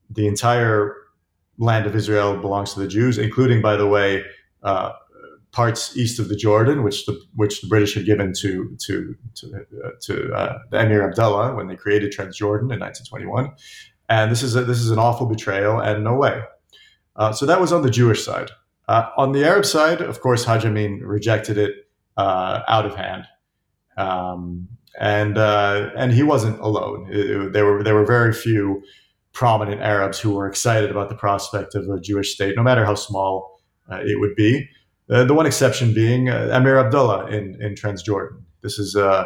the entire land of Israel belongs to the Jews, including, by the way, uh, parts east of the Jordan, which the which the British had given to to to, uh, to uh, the Emir Abdullah when they created Transjordan in 1921. And this is a, this is an awful betrayal, and no way. Uh, so that was on the Jewish side. Uh, on the Arab side, of course, Hajj Amin rejected it uh, out of hand. Um, and and he wasn't alone. It, it, there were there were very few prominent Arabs who were excited about the prospect of a Jewish state, no matter how small uh, it would be. Uh, the one exception being uh, Emir Abdullah in in Transjordan. This is a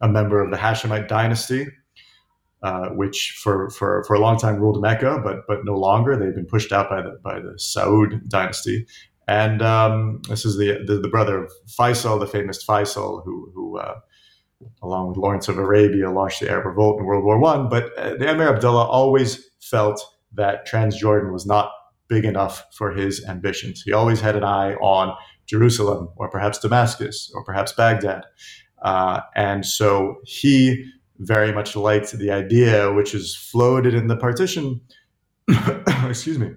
a member of the Hashemite dynasty. Uh, which for, for, for a long time ruled Mecca, but but no longer. They've been pushed out by the by the Saud dynasty, and um, this is the, the, the brother of Faisal, the famous Faisal, who who uh, along with Lawrence of Arabia, launched the Arab Revolt in World War One. But uh, the Emir Abdullah always felt that Transjordan was not big enough for his ambitions. He always had an eye on Jerusalem, or perhaps Damascus, or perhaps Baghdad. Uh, and so he very much liked the idea, which is floated in the partition. <coughs> excuse me,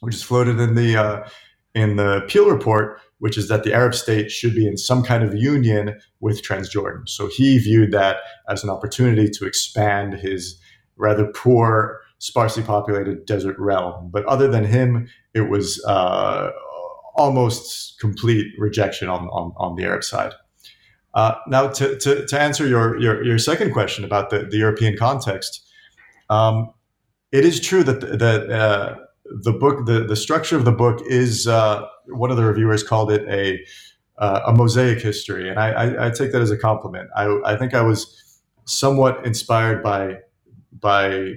which is floated in the uh, in the Peel report, which is that the Arab state should be in some kind of union with Transjordan. So he viewed that as an opportunity to expand his rather poor, sparsely populated desert realm. But other than him, it was uh, almost complete rejection on, on, on the Arab side. Uh, now, to, to, to, answer your, your, your, second question about the, the European context, um, it is true that, that uh, the book, the, the structure of the book is uh, one of the reviewers called it a uh, a mosaic history, and I, I, I, take that as a compliment. I, I think I was somewhat inspired by by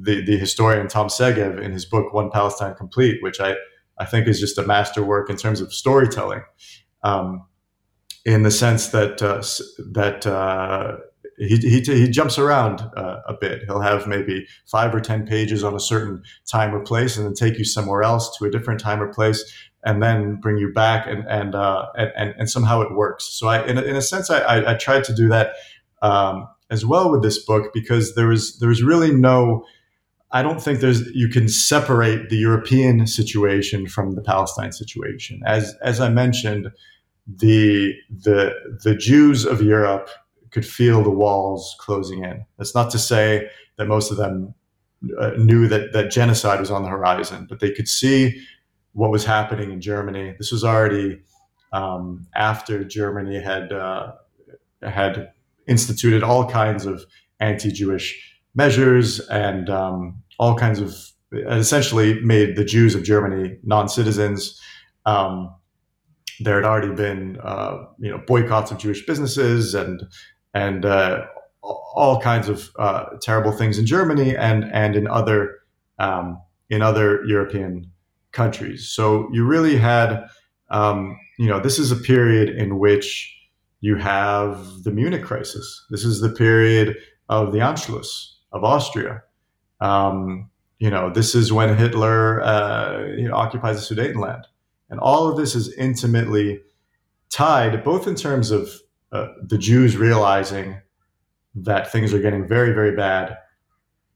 the the historian Tom Segev in his book One Palestine Complete, which I I think is just a masterwork in terms of storytelling, um, in the sense that uh, that uh, he, he, he jumps around uh, a bit. He'll have maybe five or 10 pages on a certain time or place and then take you somewhere else to a different time or place and then bring you back and, and, uh, and, and, somehow it works. So I, in a, in a sense, I, I, I tried to do that um, as well with this book because there was, there was really no, I don't think there's, you can separate the European situation from the Palestine situation. As, as I mentioned, the, the, the Jews of Europe could feel the walls closing in. That's not to say that most of them uh, knew that, that genocide was on the horizon, but they could see what was happening in Germany. This was already um, after Germany had uh, had instituted all kinds of anti-Jewish measures and um, all kinds of essentially made the Jews of Germany non-citizens. Um, there had already been uh, you know boycotts of Jewish businesses and and uh, all kinds of uh, terrible things in Germany and and in other um, in other European countries. So you really had um, you know this is a period in which you have the Munich crisis. This is the period of the Anschluss of Austria. Um, you know this is when Hitler uh, you know, occupies the Sudetenland, and all of this is intimately tied, both in terms of uh, the Jews realizing that things are getting very, very bad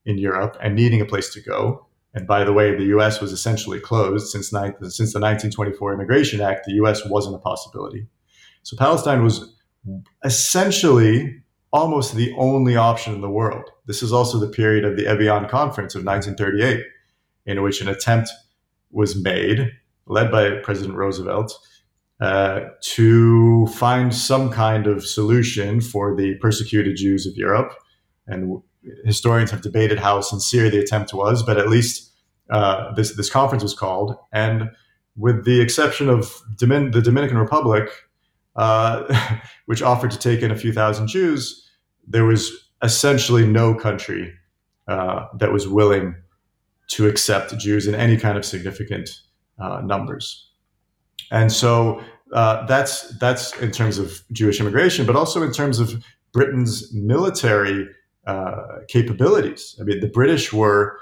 in Europe and needing a place to go. And by the way, the U.S. was essentially closed since, ni- since the 1924 Immigration Act. The U.S. wasn't a possibility. So Palestine was essentially almost the only option in the world. This is also the period of the Evian Conference of 1938, in which an attempt was made, led by President Roosevelt, uh, to find some kind of solution for the persecuted Jews of Europe. And historians have debated how sincere the attempt was, but at least uh, this this conference was called. And with the exception of Domin- the Dominican Republic, uh, <laughs> which offered to take in a few thousand Jews, there was essentially no country uh, that was willing to accept Jews in any kind of significant uh, numbers. And so uh, that's that's in terms of Jewish immigration, but also in terms of Britain's military uh, capabilities. I mean, the British were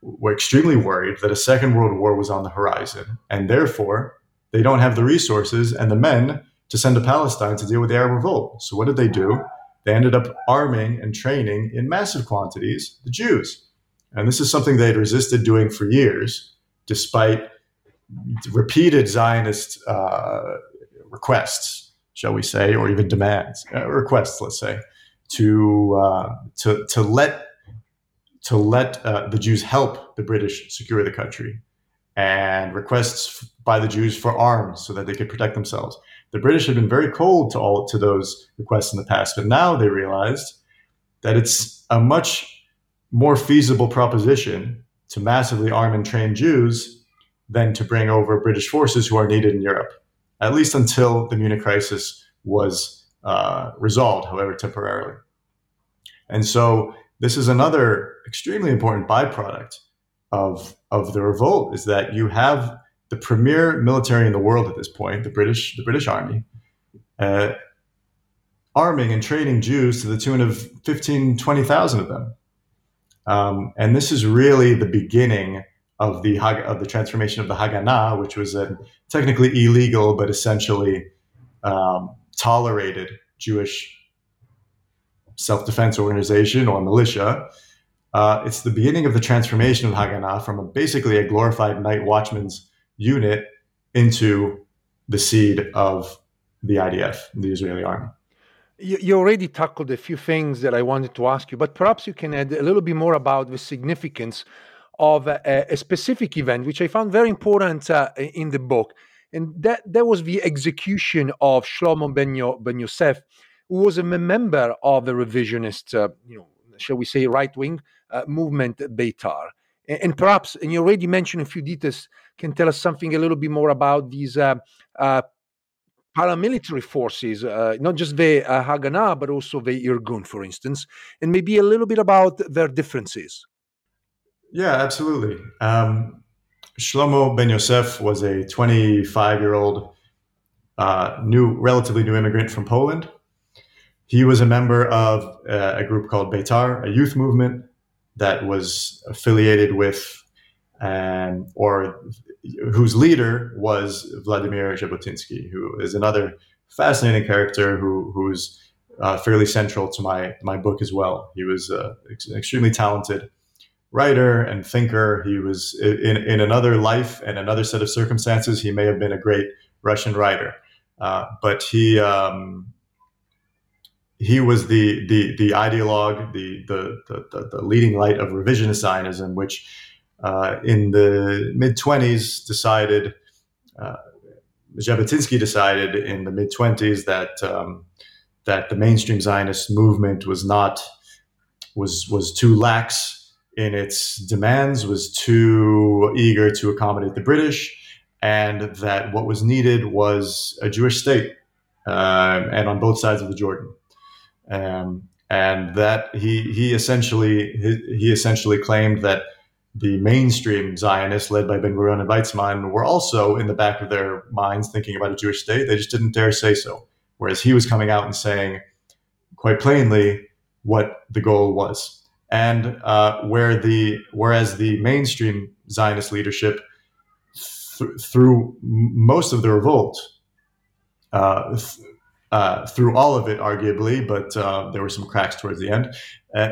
were extremely worried that a second world war was on the horizon, and therefore they don't have the resources and the men to send to Palestine to deal with the Arab revolt. So what did they do? They ended up arming and training in massive quantities the Jews, and this is something they had resisted doing for years, despite repeated Zionist uh, requests, shall we say, or even demands, uh, requests, let's say, to uh, to to let to let uh, the Jews help the British secure the country, and requests by the Jews for arms so that they could protect themselves. The British had been very cold to all to those requests in the past, but now they realized that it's a much more feasible proposition to massively arm and train Jews than to bring over British forces who are needed in Europe, at least until the Munich crisis was uh, resolved, however temporarily. And so this is another extremely important byproduct of of the revolt is that you have the premier military in the world at this point, the British the British Army, uh, arming and training Jews to the tune of 15, 20,000 of them. Um, and this is really the beginning of the of the transformation of the Haganah, which was a technically illegal but essentially um, tolerated Jewish self-defense organization or militia. Uh, it's the beginning of the transformation of Haganah from a, basically a glorified night watchman's unit into the seed of the IDF, the Israeli army. You, you already tackled a few things that I wanted to ask you, but perhaps you can add a little bit more about the significance of a, a specific event, which I found very important uh, in the book. And that, that was the execution of Shlomo Ben, Yosef, who was a member of the revisionist, uh, you know, shall we say, right wing uh, movement, Beitar. And, and, perhaps, and you already mentioned a few details, can tell us something a little bit more about these uh, uh paramilitary forces, uh, not just the uh, Haganah, but also the Irgun, for instance, and maybe a little bit about their differences. Yeah, absolutely. Um, Shlomo Ben Yosef was a 25 year old uh, new, relatively new immigrant from Poland. He was a member of uh, a group called Beitar, a youth movement that was affiliated with um, or whose leader was Vladimir Jabotinsky, who is another fascinating character who who's uh, fairly central to my my book as well. He was uh, an extremely talented writer and thinker. He was in in another life and another set of circumstances. He may have been a great Russian writer, uh, but he. Um, he was the the the ideologue, the, the the the leading light of revisionist Zionism, which uh, in the mid 20s decided, uh, Jabotinsky decided in the mid 20s that um, that the mainstream Zionist movement was not was was too lax in its demands, was too eager to accommodate the British, and that what was needed was a Jewish state, uh, and on both sides of the Jordan. Um, and that he he essentially he, he essentially claimed that the mainstream Zionists, led by Ben Gurion and Weizmann, were also in the back of their minds thinking about a Jewish state. They just didn't dare say so. Whereas he was coming out and saying quite plainly what the goal was. And uh, where the whereas the mainstream Zionist leadership, th- through most of the revolt, uh, th- uh, through all of it, arguably, but uh, there were some cracks towards the end. Uh,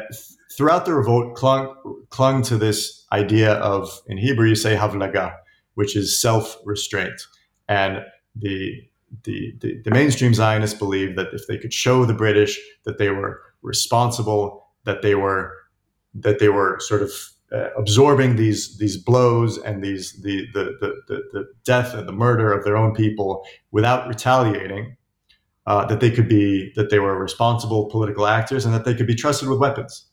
throughout the revolt, clung clung to this idea of, in Hebrew, you say havlaga, which is self restraint. And the, the, the, the mainstream Zionists believed that if they could show the British that they were responsible, that they were that they were sort of uh, absorbing these these blows and these the, the the, the death and the murder of their own people without retaliating, uh, that they could be that they were responsible political actors and that they could be trusted with weapons,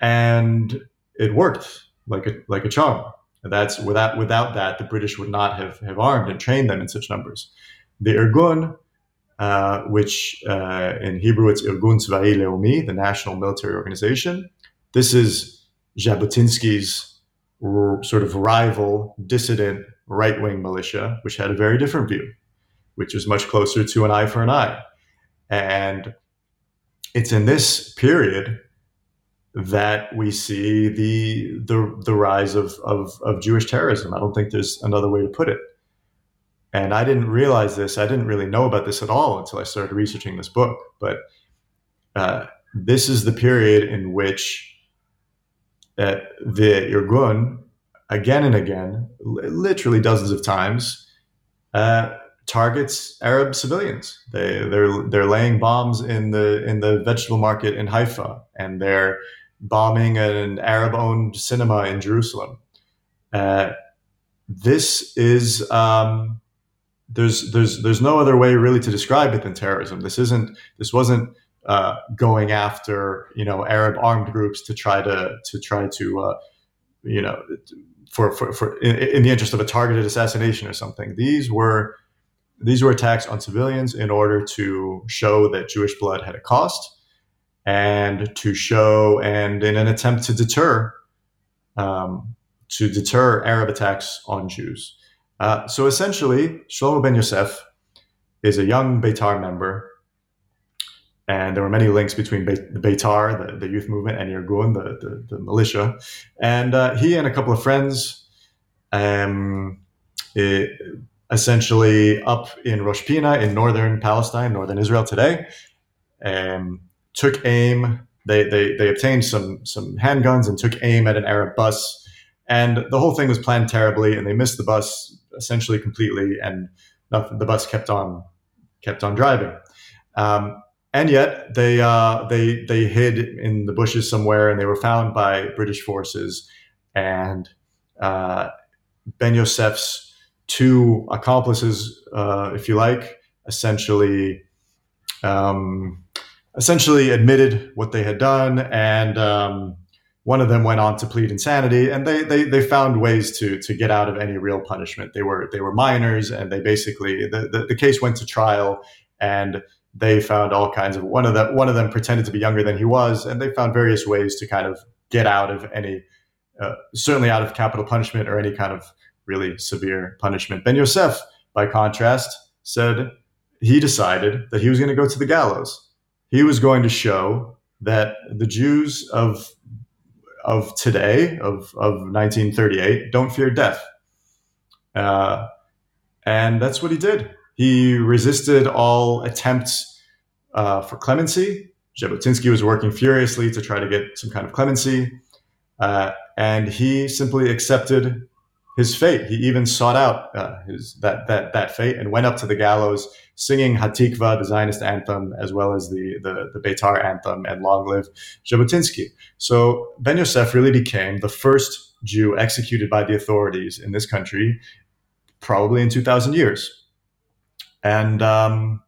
and it worked like a like a charm. That's without without that, the British would not have, have armed and trained them in such numbers. The Irgun, uh, which uh, in Hebrew it's Irgun Tzva'i Leumi, the national military organization. This is Jabotinsky's r- sort of rival, dissident right wing militia, which had a very different view, which was much closer to an eye for an eye. And it's in this period that we see the the, the rise of, of, of Jewish terrorism. I don't think there's another way to put it. And I didn't realize this. I didn't really know about this at all until I started researching this book. But uh, this is the period in which uh, the Irgun, again and again, literally dozens of times, uh, targets Arab civilians. They they're they're laying bombs in the in the vegetable market in Haifa, and they're bombing an Arab-owned cinema in Jerusalem. Uh, this is um, there's there's there's no other way really to describe it than terrorism. This isn't this wasn't uh, going after you know Arab armed groups to try to to try to uh, you know for for, for in, in, the interest of a targeted assassination or something. These were these were attacks on civilians in order to show that Jewish blood had a cost and to show and in an attempt to deter um, to deter Arab attacks on Jews. Uh, so essentially, Shlomo Ben Yosef is a young Beitar member, and there were many links between Be- the Beitar, the, the, youth movement, and Irgun, the, the, the militia. And uh, he and a couple of friends, um, it, essentially up in Rosh Pina in northern Palestine, northern Israel today, um, took aim. They, they, they obtained some, some handguns and took aim at an Arab bus and the whole thing was planned terribly, and they missed the bus essentially completely, and nothing, the bus kept on kept on driving. Um, and yet they uh, they they hid in the bushes somewhere, and they were found by British forces. And uh, Ben Yosef's two accomplices, uh, if you like, essentially um, essentially admitted what they had done, and um, one of them went on to plead insanity, and they they they found ways to to get out of any real punishment. They were they were minors, and they basically the, the, the case went to trial, and they found all kinds of one of them one of them pretended to be younger than he was, and they found various ways to kind of get out of any uh, certainly out of capital punishment or any kind of really severe punishment. Ben Yosef, by contrast, said he decided that he was going to go to the gallows. He was going to show that the Jews of of today, of, of 1938, don't fear death. Uh, and that's what he did. He resisted all attempts uh, for clemency. Jabotinsky was working furiously to try to get some kind of clemency. Uh, and he simply accepted his fate. He even sought out uh, his, that, that, that fate and went up to the gallows singing Hatikva, the Zionist anthem, as well as the, the, the Beitar anthem and Long Live Jabotinsky. So Ben Yosef really became the first Jew executed by the authorities in this country, probably in 2,000 years. And um,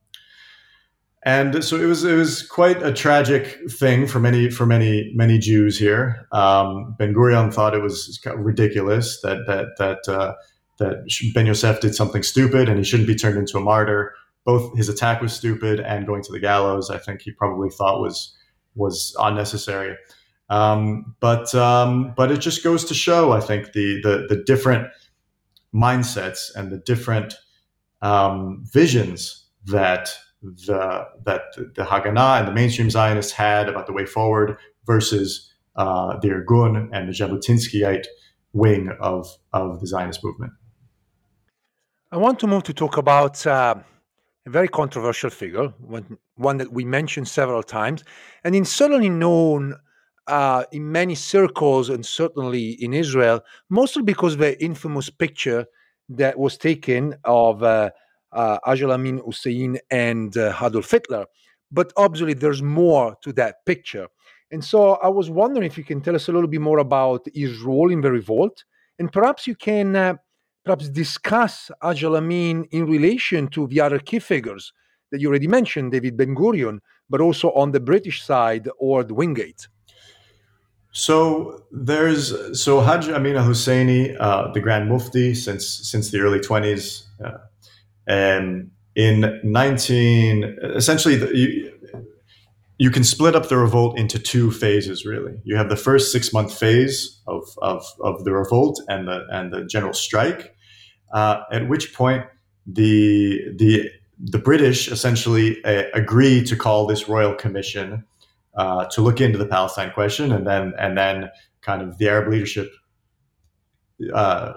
and so it was it was quite a tragic thing for many for many many Jews here. Um, ben Gurion thought it was ridiculous that that that uh, that Ben Yosef did something stupid and he shouldn't be turned into a martyr. Both his attack was stupid and going to the gallows, I think he probably thought was was unnecessary. Um, but um, but it just goes to show, I think, the the, the different mindsets and the different um, visions that the that the Haganah and the mainstream Zionists had about the way forward versus uh, the Irgun and the Jabotinskyite wing of of the Zionist movement. I want to move to talk about uh, a very controversial figure, one, one that we mentioned several times, and is certainly known uh, in many circles and certainly in Israel, mostly because of the infamous picture that was taken of uh, uh, Hajj Amin Hussein and uh, Adolf Hitler. But obviously, there's more to that picture. And so I was wondering if you can tell us a little bit more about his role in the revolt, and perhaps you can uh, perhaps discuss Hajj Amin in relation to the other key figures that you already mentioned, David Ben Gurion, but also on the British side or the Wingate. So there's so Hajj Amin Husseini, uh, the Grand Mufti since since the early 20s, uh, and in 19, essentially, the, you, you can split up the revolt into two phases. Really, you have the first six month phase of, of, of the revolt and the and the general strike, uh, at which point the the the British essentially uh, agree to call this royal commission uh, to look into the Palestine question, and then and then kind of the Arab leadership uh,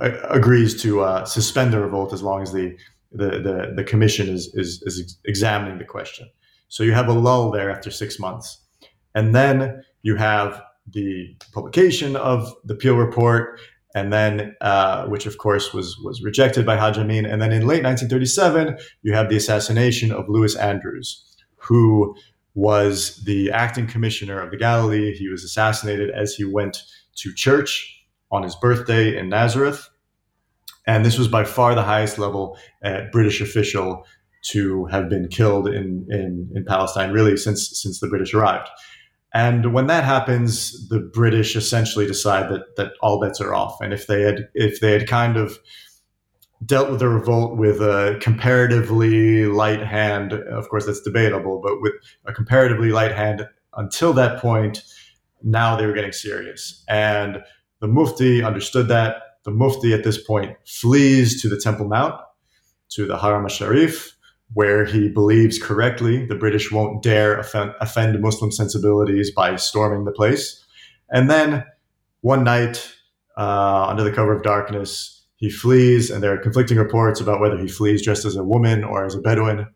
agrees to uh, suspend the revolt as long as the the the, the commission is, is, is examining the question. So you have a lull there after six months, and then you have the publication of the Peel report, and then uh, which of course was was rejected by Haj Amin, and then in late 1937 you have the assassination of Lewis Andrews, who was the acting commissioner of the Galilee. He was assassinated as he went to church on his birthday in Nazareth. And this was by far the highest level uh, British official to have been killed in, in, in Palestine, really, since, since the British arrived. And when that happens, the British essentially decide that, that all bets are off. And if they had, if they had kind of dealt with the revolt with a comparatively light hand. Of course, that's debatable, but with a comparatively light hand until that point, now they were getting serious. And the Mufti understood that. The Mufti at this point flees to the Temple Mount, to the Haram al-Sharif, where he believes correctly the British won't dare offend, offend Muslim sensibilities by storming the place. And then one night, uh, under the cover of darkness, he flees, and there are conflicting reports about whether he flees dressed as a woman or as a Bedouin,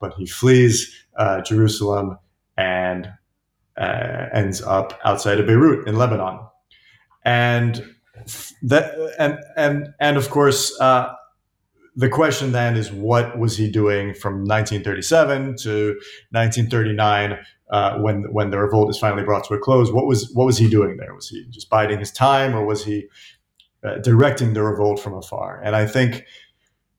but he flees uh, Jerusalem and uh, ends up outside of Beirut in Lebanon. And that, and and and of course, uh, the question then is, what was he doing from 1937 to 1939? Uh, when when the revolt is finally brought to a close, what was what was he doing there? Was he just biding his time, or was he uh, directing the revolt from afar. And I think,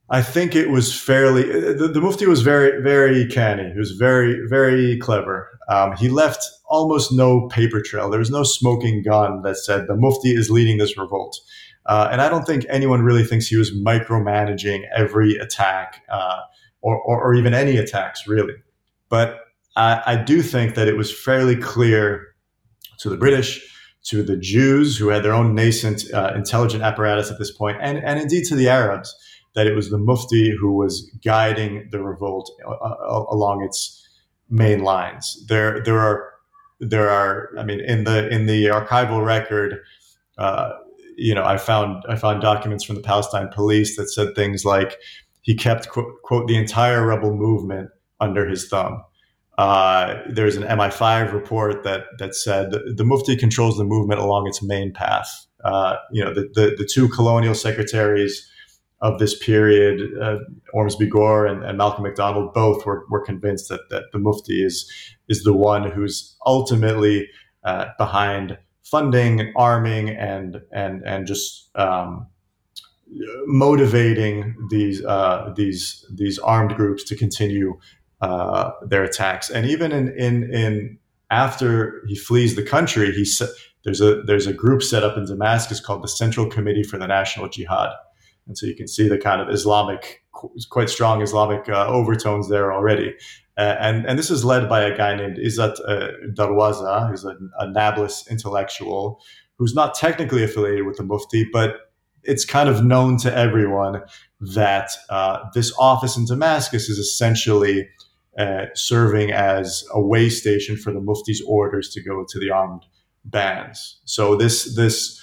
I think it was fairly. The, the Mufti was very, very canny. He was very, very clever. Um, he left almost no paper trail. There was no smoking gun that said the Mufti is leading this revolt. Uh, and I don't think anyone really thinks he was micromanaging every attack uh, or, or, or, even any attacks, really. But I, I do think that it was fairly clear to the British to the Jews who had their own nascent uh, intelligent apparatus at this point, and, and indeed to the Arabs, that it was the Mufti who was guiding the revolt uh, uh, along its main lines. There, there are, there are. I mean, in the in the archival record, uh, you know, I found I found documents from the Palestine police that said things like he kept quote, quote the entire rebel movement under his thumb. Uh, there's an MI5 report that that said the Mufti controls the movement along its main path. Uh, you know, the, the, the two colonial secretaries of this period, uh, Ormsby Gore and, and, Malcolm MacDonald, both were, were convinced that, that the Mufti is is the one who's ultimately uh, behind funding, arming, and and and just um, motivating these uh, these these armed groups to continue uh, their attacks. And even in, in, in after he flees the country, he there's a there's a group set up in Damascus called the Central Committee for the National Jihad, and so you can see the kind of Islamic, quite strong Islamic uh, overtones there already. Uh, and and this is led by a guy named Izzat uh, Darwaza, who's a, a Nablus intellectual who's not technically affiliated with the Mufti, but it's kind of known to everyone that uh, this office in Damascus is essentially uh, serving as a way station for the Mufti's orders to go to the armed bands. So this this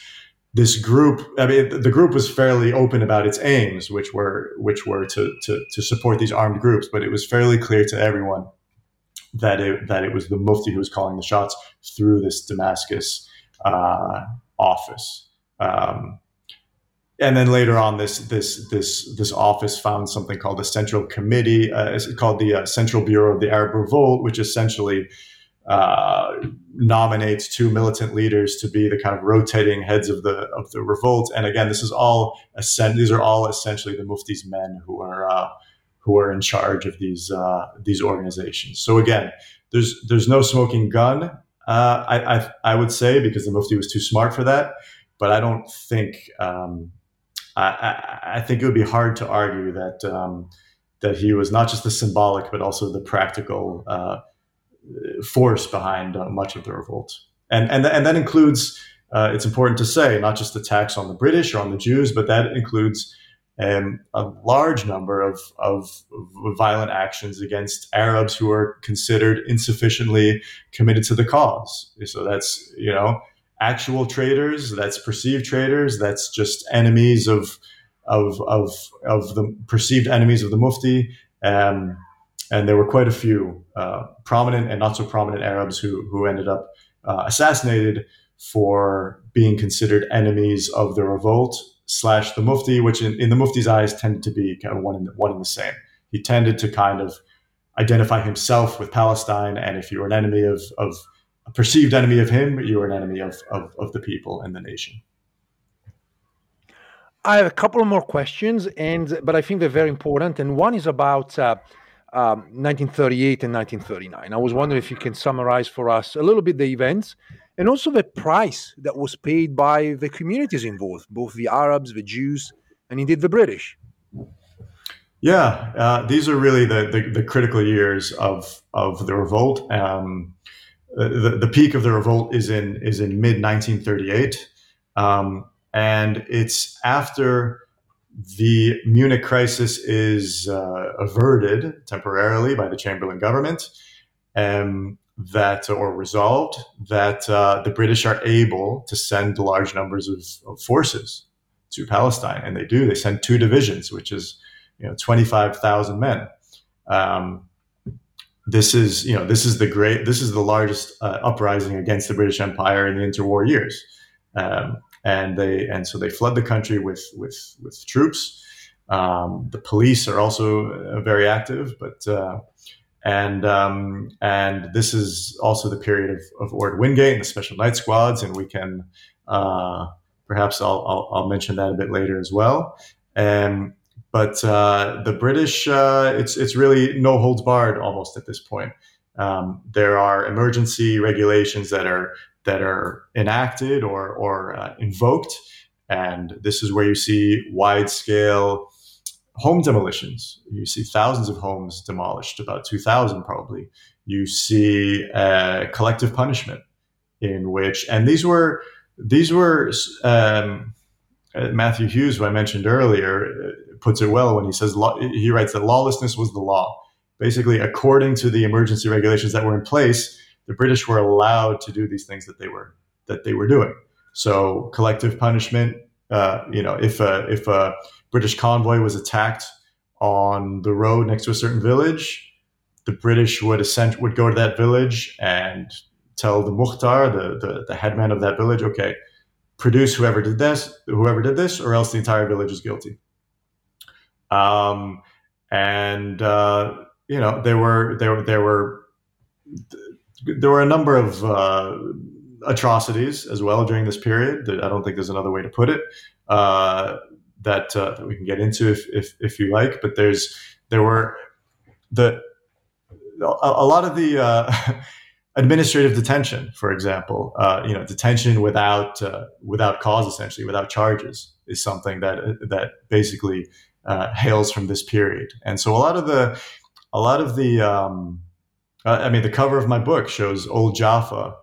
this group, I mean, the group was fairly open about its aims, which were which were to to, to support these armed groups, but it was fairly clear to everyone that it that it was the Mufti who was calling the shots through this Damascus uh, office. Um, and then later on, this this this this office found something called the Central Committee, uh, called the uh, Central Bureau of the Arab Revolt, which essentially uh, nominates two militant leaders to be the kind of rotating heads of the of the revolt. And again, this is all these are all essentially the Mufti's men who are uh, who are in charge of these uh, these organizations. So again, there's there's no smoking gun. Uh, I, I, I would say because the Mufti was too smart for that, but I don't think. Um, I, I, think it would be hard to argue that um, that he was not just the symbolic but also the practical uh, force behind uh, much of the revolt, and and and that includes. Uh, it's important to say not just attacks on the British or on the Jews, but that includes um, a large number of, of, of, violent actions against Arabs who are considered insufficiently committed to the cause. So that's you know actual traitors, that's perceived traitors, that's just enemies of of of of the perceived enemies of the Mufti. Um, and there were quite a few uh, prominent and not so prominent Arabs who who ended up uh, assassinated for being considered enemies of the revolt slash the Mufti, which in, in the Mufti's eyes tended to be kind of one in the, one in the same. He tended to kind of identify himself with Palestine, and if you were an enemy of, of a perceived enemy of him, you were an enemy of, of, of the people and the nation. I have a couple more questions, and but I think they're very important. And one is about uh, um, 1938 and 1939. I was wondering if you can summarize for us a little bit the events and also the price that was paid by the communities involved, both the Arabs, the Jews, and indeed the British. Yeah, uh, these are really the, the, the, critical years of of the revolt. Um, the, the peak of the revolt is in is in mid 1938, um, and it's after the Munich crisis is uh, averted temporarily by the Chamberlain government, um, that or resolved that uh, the British are able to send large numbers of, of forces to Palestine, and they do. They send two divisions, which is you know 25,000 men. Um, this is you know this is the great this is the largest uh, uprising against the British Empire in the interwar years, um, and they and so they flood the country with with with troops. Um, the police are also uh, very active, but uh, and um, and this is also the period of, of Orde Wingate and the Special Night Squads, and we can uh, perhaps I'll, I'll, I'll mention that a bit later as well. And but uh, the British, uh, it's it's really no holds barred almost at this point. Um, there are emergency regulations that are that are enacted or or uh, invoked, and this is where you see wide scale home demolitions. You see thousands of homes demolished, about two thousand probably. You see uh, collective punishment, in which and these were these were um, uh, Matthew Hughes, who I mentioned earlier, puts it well when he says he writes that lawlessness was the law. Basically, according to the emergency regulations that were in place, the British were allowed to do these things that they were that they were doing. So, collective punishment. Uh, you know, if a if a British convoy was attacked on the road next to a certain village, the British would ascend, would go to that village and tell the muhtar, the, the, the headman of that village, okay, produce whoever did this, whoever did this, or else the entire village is guilty. Um, and uh, you know there were there there were there were a number of uh, atrocities as well during this period. I don't think there's another way to put it. Uh, that, uh, that we can get into if, if, if you like, but there's there were the a, lot of the uh, <laughs> administrative detention, for example, uh, you know, detention without uh, without cause, essentially without charges, is something that that basically uh, hails from this period. And so a lot of the a lot of the um, uh, I mean, the cover of my book shows Old Jaffa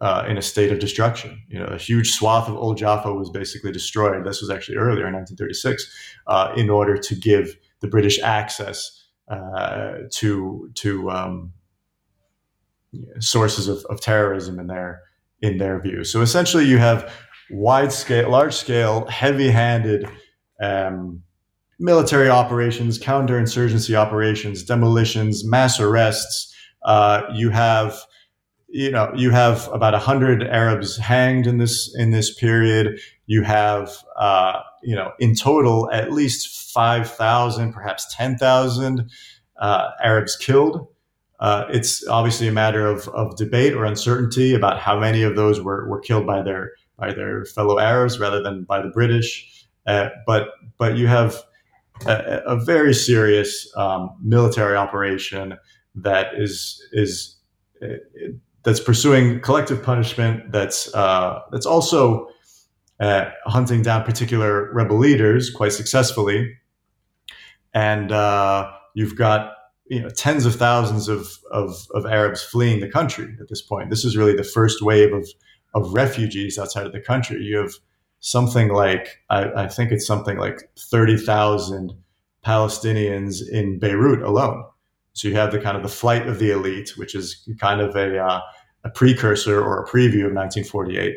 uh, in a state of destruction. You know, a huge swath of Old Jaffa was basically destroyed. This was actually earlier in 1936, uh, in order to give the British access to to um, sources of, of terrorism in their in their view. So essentially, you have wide scale, large scale, heavy handed um, military operations, counterinsurgency operations, demolitions, mass arrests. Uh, you have you know you have about 100 arabs hanged in this in this period you have uh, you know in total at least 5000 perhaps 10000 uh, arabs killed uh, it's obviously a matter of, of debate or uncertainty about how many of those were, were killed by their by their fellow Arabs rather than by the British. Uh, but but you have a, a very serious um, military operation that is is uh, that's pursuing collective punishment. That's uh, that's also uh, hunting down particular rebel leaders quite successfully, and uh, you've got you know tens of thousands of, of, of Arabs fleeing the country at this point. This is really the first wave of of refugees outside of the country. You have something like I, I think it's something like thirty thousand Palestinians in Beirut alone. So you have the kind of the flight of the elite, which is kind of a uh, a precursor or a preview of 1948.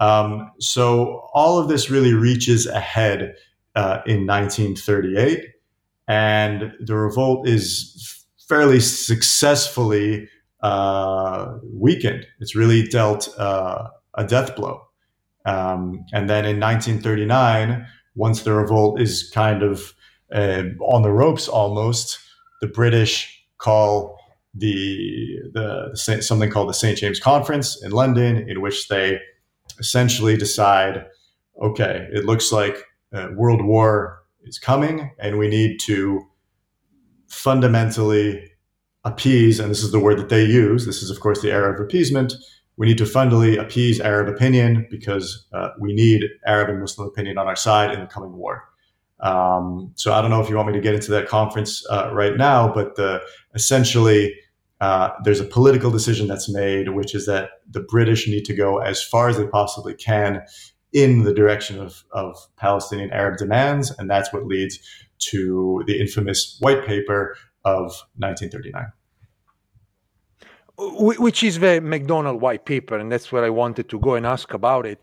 Um, so all of this really reaches ahead uh, in 1938 and the revolt is fairly successfully uh, weakened. It's really dealt uh, a death blow. Um, and then in 1939, once the revolt is kind of uh, on the ropes almost, the British call the, the, something called the St. James Conference in London, in which they essentially decide, okay, it looks like uh, World War is coming, and we need to fundamentally appease, and this is the word that they use. This is, of course, the era of appeasement. We need to fundamentally appease Arab opinion because uh, we need Arab and Muslim opinion on our side in the coming war. Um, so I don't know if you want me to get into that conference uh, right now, but the, essentially uh, there's a political decision that's made, which is that the British need to go as far as they possibly can in the direction of, of Palestinian Arab demands, and that's what leads to the infamous white paper of 1939 which is the MacDonald white paper, and that's where I wanted to go and ask about it,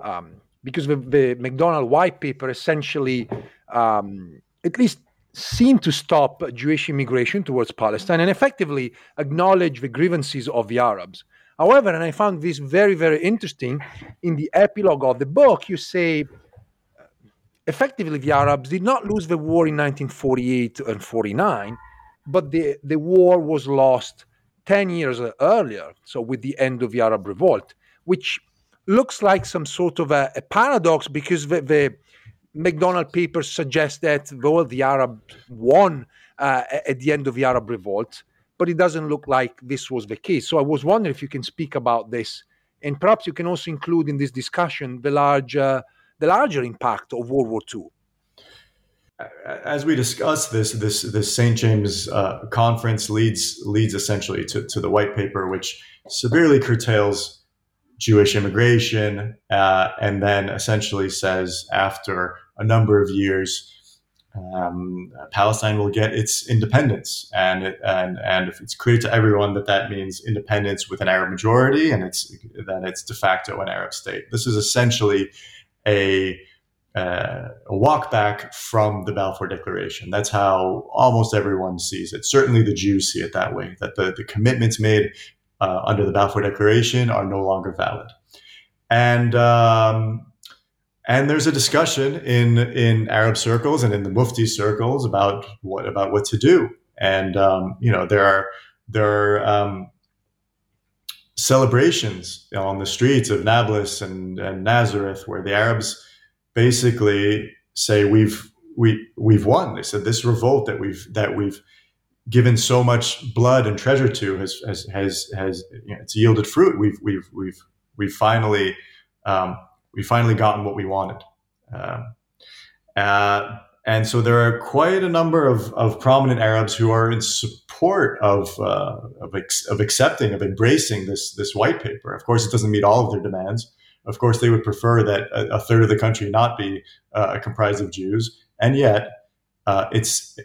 um, because the, the MacDonald white paper essentially, um, at least, seemed to stop Jewish immigration towards Palestine and effectively acknowledge the grievances of the Arabs. However, and I found this very, very interesting, in the epilogue of the book, you say effectively the Arabs did not lose the war in 1948 and 49, but the, the war was lost 10 years earlier, so with the end of the Arab Revolt, which looks like some sort of a, a paradox because the, the MacDonald papers suggest that well, the Arabs won uh, at the end of the Arab Revolt, but it doesn't look like this was the case. So I was wondering if you can speak about this, and perhaps you can also include in this discussion the larger the larger impact of World War II as we discuss this this this St. James uh, conference leads leads essentially to, to the white paper, which severely curtails Jewish immigration, uh, and then essentially says after a number of years, um, Palestine will get its independence, and it, and and it's clear to everyone that that means independence with an Arab majority, and it's that it's de facto an Arab state. This is essentially a uh, a walk back from the Balfour Declaration. That's how almost everyone sees it. Certainly the Jews see it that way, that the, the commitments made uh, under the Balfour Declaration are no longer valid. And um, and there's a discussion in in Arab circles and in the Mufti circles about what about what to do. And um, you know there are there are um, celebrations on the streets of Nablus and, and Nazareth where the Arabs basically say we've we we've won. They said this revolt that we've that we've given so much blood and treasure to has has has, has you know, it's yielded fruit. We've we've we've we've finally um, we finally gotten what we wanted. Um, uh, and so there are quite a number of, of prominent Arabs who are in support of uh, of, ex- of accepting of embracing this this white paper. Of course, it doesn't meet all of their demands. Of course, they would prefer that a, a third of the country not be uh, comprised of Jews, and yet uh, it's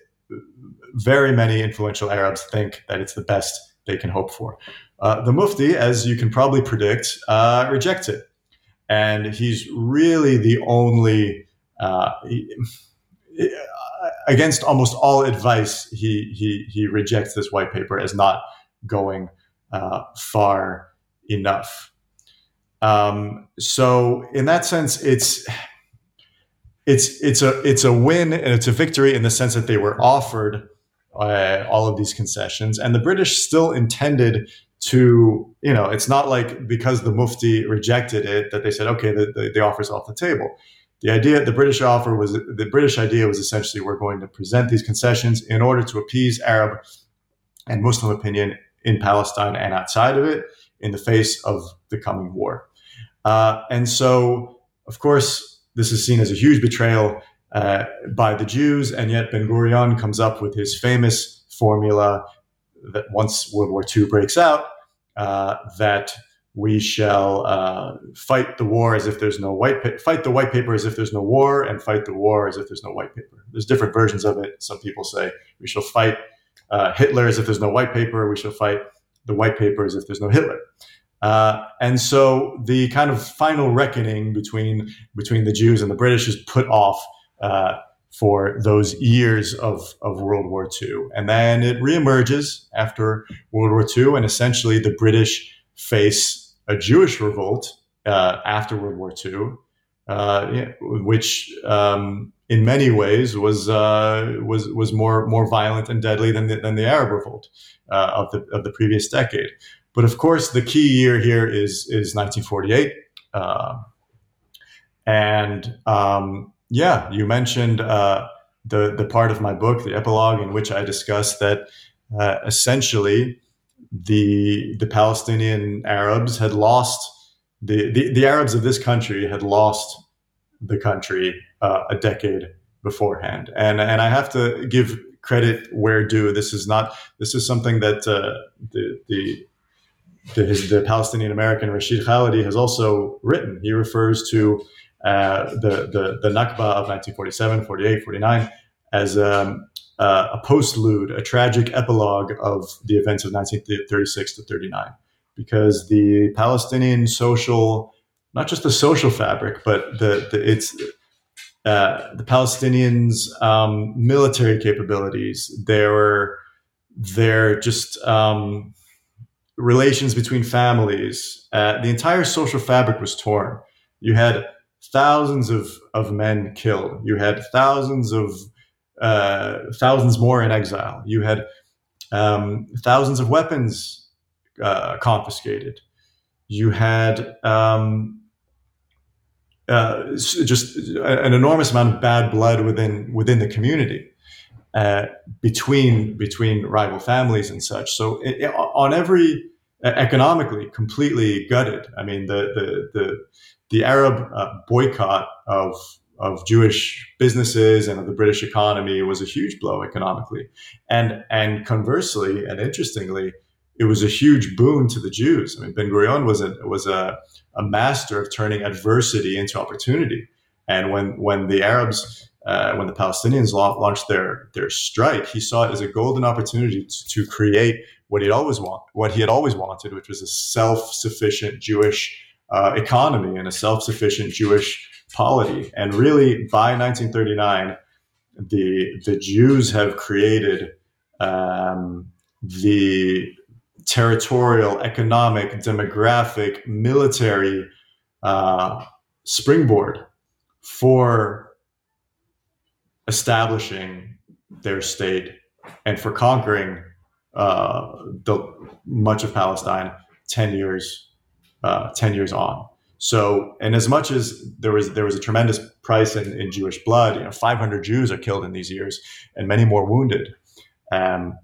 very many influential Arabs think that it's the best they can hope for. Uh, the Mufti, as you can probably predict, uh, rejects it, and he's really the only. Uh, he, against almost all advice, he he he rejects this white paper as not going uh, far enough. Um, so in that sense, it's it's it's a it's a win and it's a victory in the sense that they were offered uh, all of these concessions, and the British still intended to you know it's not like because the Mufti rejected it that they said okay the, the, the offer's off the table. The idea, the British offer was the British idea was essentially we're going to present these concessions in order to appease Arab and Muslim opinion in Palestine and outside of it in the face of the coming war. Uh, and so, of course, this is seen as a huge betrayal uh, by the Jews, and yet Ben Gurion comes up with his famous formula that once World War II breaks out, uh, that we shall uh, fight the war as if there's no white pa- fight the white paper as if there's no war, and fight the war as if there's no white paper. There's different versions of it. Some people say we shall fight uh, Hitler as if there's no white paper. We shall fight the white paper as if there's no Hitler. Uh, and so the kind of final reckoning between between the Jews and the British is put off uh, for those years of, of World War II. And then it reemerges after World War II, and essentially the British face a Jewish revolt uh, after World War II, uh, which um, in many ways was uh, was was more more violent and deadly than the, than the Arab revolt uh, of the of the previous decade. But of course, the key year here is is 1948, uh, and um, yeah, you mentioned uh, the the part of my book, the epilogue, in which I discuss that uh, essentially the the Palestinian Arabs had lost the, the, the Arabs of this country had lost the country uh, a decade beforehand, and and I have to give credit where due. This is not this is something that uh, the the the, his, the Palestinian American Rashid Khalidi has also written. He refers to uh, the, the, the Nakba of 1947, 48, 49 as um, uh, a postlude, a tragic epilogue of the events of 1936 to 39. Because the Palestinian social, not just the social fabric, but the, the it's uh, the Palestinians' um, military capabilities, their their just um, relations between families, uh, the entire social fabric was torn. You had thousands of, of men killed. You had thousands of uh, thousands more in exile. You had um, thousands of weapons uh, confiscated. You had um, uh, just an enormous amount of bad blood within within the community uh, between between rival families and such. So it, it, on every economically completely gutted. I mean the the the the Arab uh, boycott of of Jewish businesses and of the British economy was a huge blow economically, and and conversely and interestingly, it was a huge boon to the Jews. I mean, Ben Gurion was a was a, a master of turning adversity into opportunity, and when when the Arabs uh, when the Palestinians launched their their strike, he saw it as a golden opportunity to, to create what he always want, what he had always wanted, which was a self sufficient Jewish uh, economy and a self sufficient Jewish polity. And really, by 1939, the the Jews have created um, the territorial, economic, demographic, military uh, springboard for establishing their state and for conquering uh, the much of Palestine ten years uh, ten years on. So, and as much as there was there was a tremendous price in, in Jewish blood, you know, 500 Jews are killed in these years, and many more wounded. Um,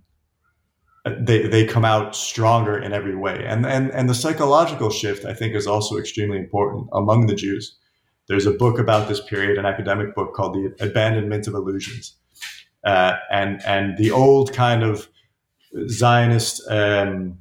they they come out stronger in every way, and and and the psychological shift I think is also extremely important among the Jews. There's a book about this period, an academic book called "The Abandonment of Illusions," uh, and and the old kind of Zionist um,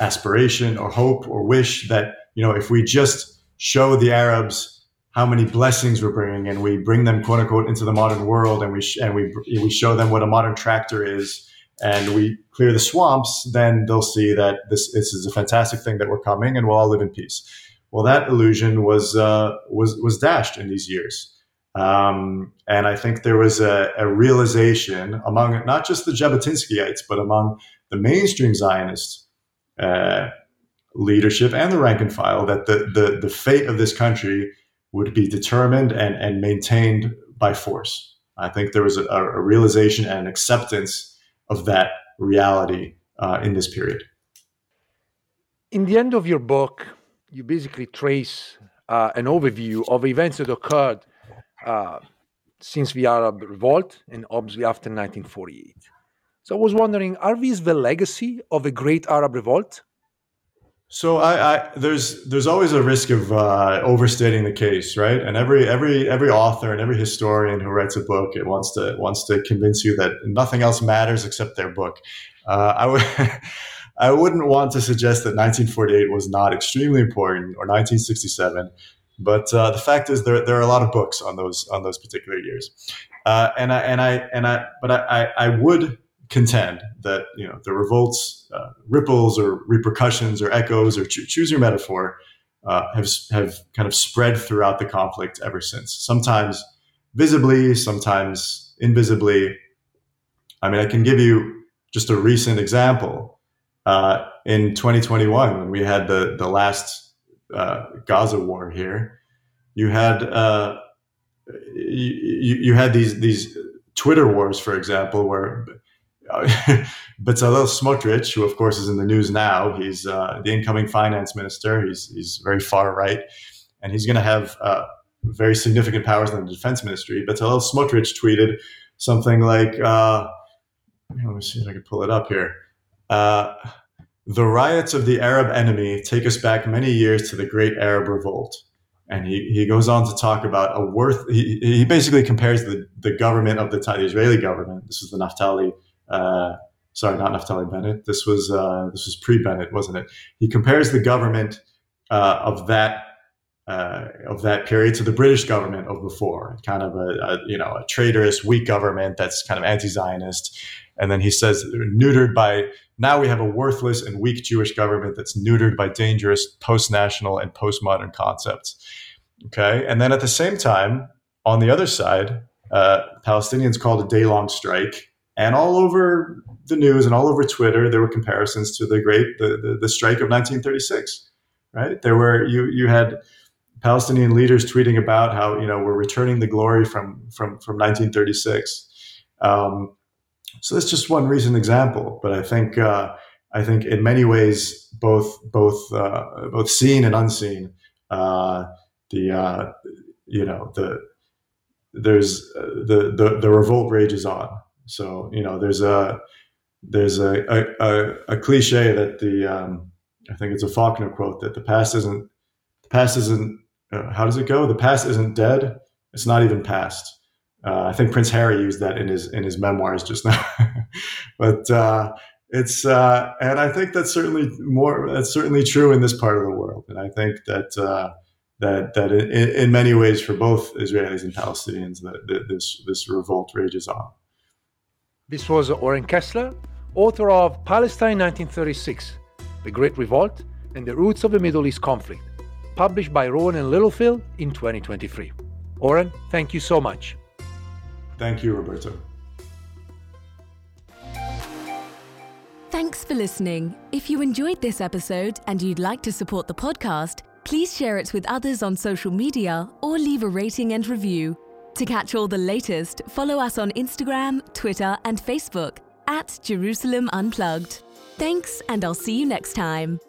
aspiration or hope or wish that you know if we just show the Arabs how many blessings we're bringing and we bring them quote unquote into the modern world and we sh- and we we show them what a modern tractor is and we clear the swamps, then they'll see that this this is a fantastic thing that we're coming and we'll all live in peace. Well, that illusion was uh, was was dashed in these years. Um, and I think there was a, a, realization among not just the Jabotinskyites, but among the mainstream Zionist uh, leadership and the rank and file that the, the, the fate of this country would be determined and, and maintained by force. I think there was a, a realization and acceptance of that reality uh, in this period. In the end of your book, you basically trace uh, an overview of events that occurred uh, since the Arab Revolt and obviously after 1948. So I was wondering, are these the legacy of a great Arab revolt? So I, I, there's there's always a risk of uh, overstating the case, right? And every every every author and every historian who writes a book it wants to wants to convince you that nothing else matters except their book. Uh, I would <laughs> I wouldn't want to suggest that 1948 was not extremely important or 1967. But uh, the fact is, there, there are a lot of books on those on those particular years, uh, and I and I and I. But I, I would contend that you know the revolts, uh, ripples or repercussions or echoes or cho- choose your metaphor uh, have have kind of spread throughout the conflict ever since. Sometimes visibly, sometimes invisibly. I mean, I can give you just a recent example. Uh, in 2021, when we had the the last uh, Gaza war here, you had uh, you, you had these these Twitter wars, for example, where <laughs> Bezalel Smotrich, who of course is in the news now, he's uh, the incoming finance minister. He's he's very far right, and he's going to have uh, very significant powers in the defense ministry. Bezalel Smotrich tweeted something like, uh, "Let me see if I can pull it up here." Uh, the riots of the Arab enemy take us back many years to the Great Arab Revolt. And he, he goes on to talk about a worth. He, he basically compares the, the government of the time, the Israeli government. This is the Naftali, uh, sorry, not Naftali Bennett. This was uh, this was pre Bennett, wasn't it? He compares the government uh, of that uh, of that period to the British government of before, kind of a, a, you know a traitorous, weak government that's kind of anti-Zionist. And then he says neutered by now we have a worthless and weak Jewish government that's neutered by dangerous post-national and postmodern concepts. Okay, and then at the same time, on the other side, uh, Palestinians called a day-long strike, and all over the news and all over Twitter, there were comparisons to the great the, the, the strike of 1936. Right, there were you you had Palestinian leaders tweeting about how you know we're returning the glory from from from 1936. Um, so that's just one recent example, but I think uh, I think in many ways both both uh, both seen and unseen uh, the uh, you know the there's the, the the revolt rages on. So you know there's a there's a a, a, a cliche that the um, I think it's a Faulkner quote that the past isn't the past isn't uh, how does it go? The past isn't dead. It's not even past. Uh, I think Prince Harry used that in his in his memoirs just now. <laughs> but uh, it's uh, and I think that's certainly more that's certainly true in this part of the world. And I think that uh, that that in, in, many ways for both Israelis and Palestinians that, this this revolt rages on. This was Oren Kessler, author of Palestine 1936: The Great Revolt and the Roots of the Middle East Conflict published by Rowman and Littlefield in 2023. Oren, thank you so much. Thank you, Roberto. Thanks for listening. If you enjoyed this episode and you'd like to support the podcast, please share it with others on social media or leave a rating and review. To catch all the latest, follow us on Instagram, Twitter, and Facebook at Jerusalem Unplugged. Thanks, and I'll see you next time.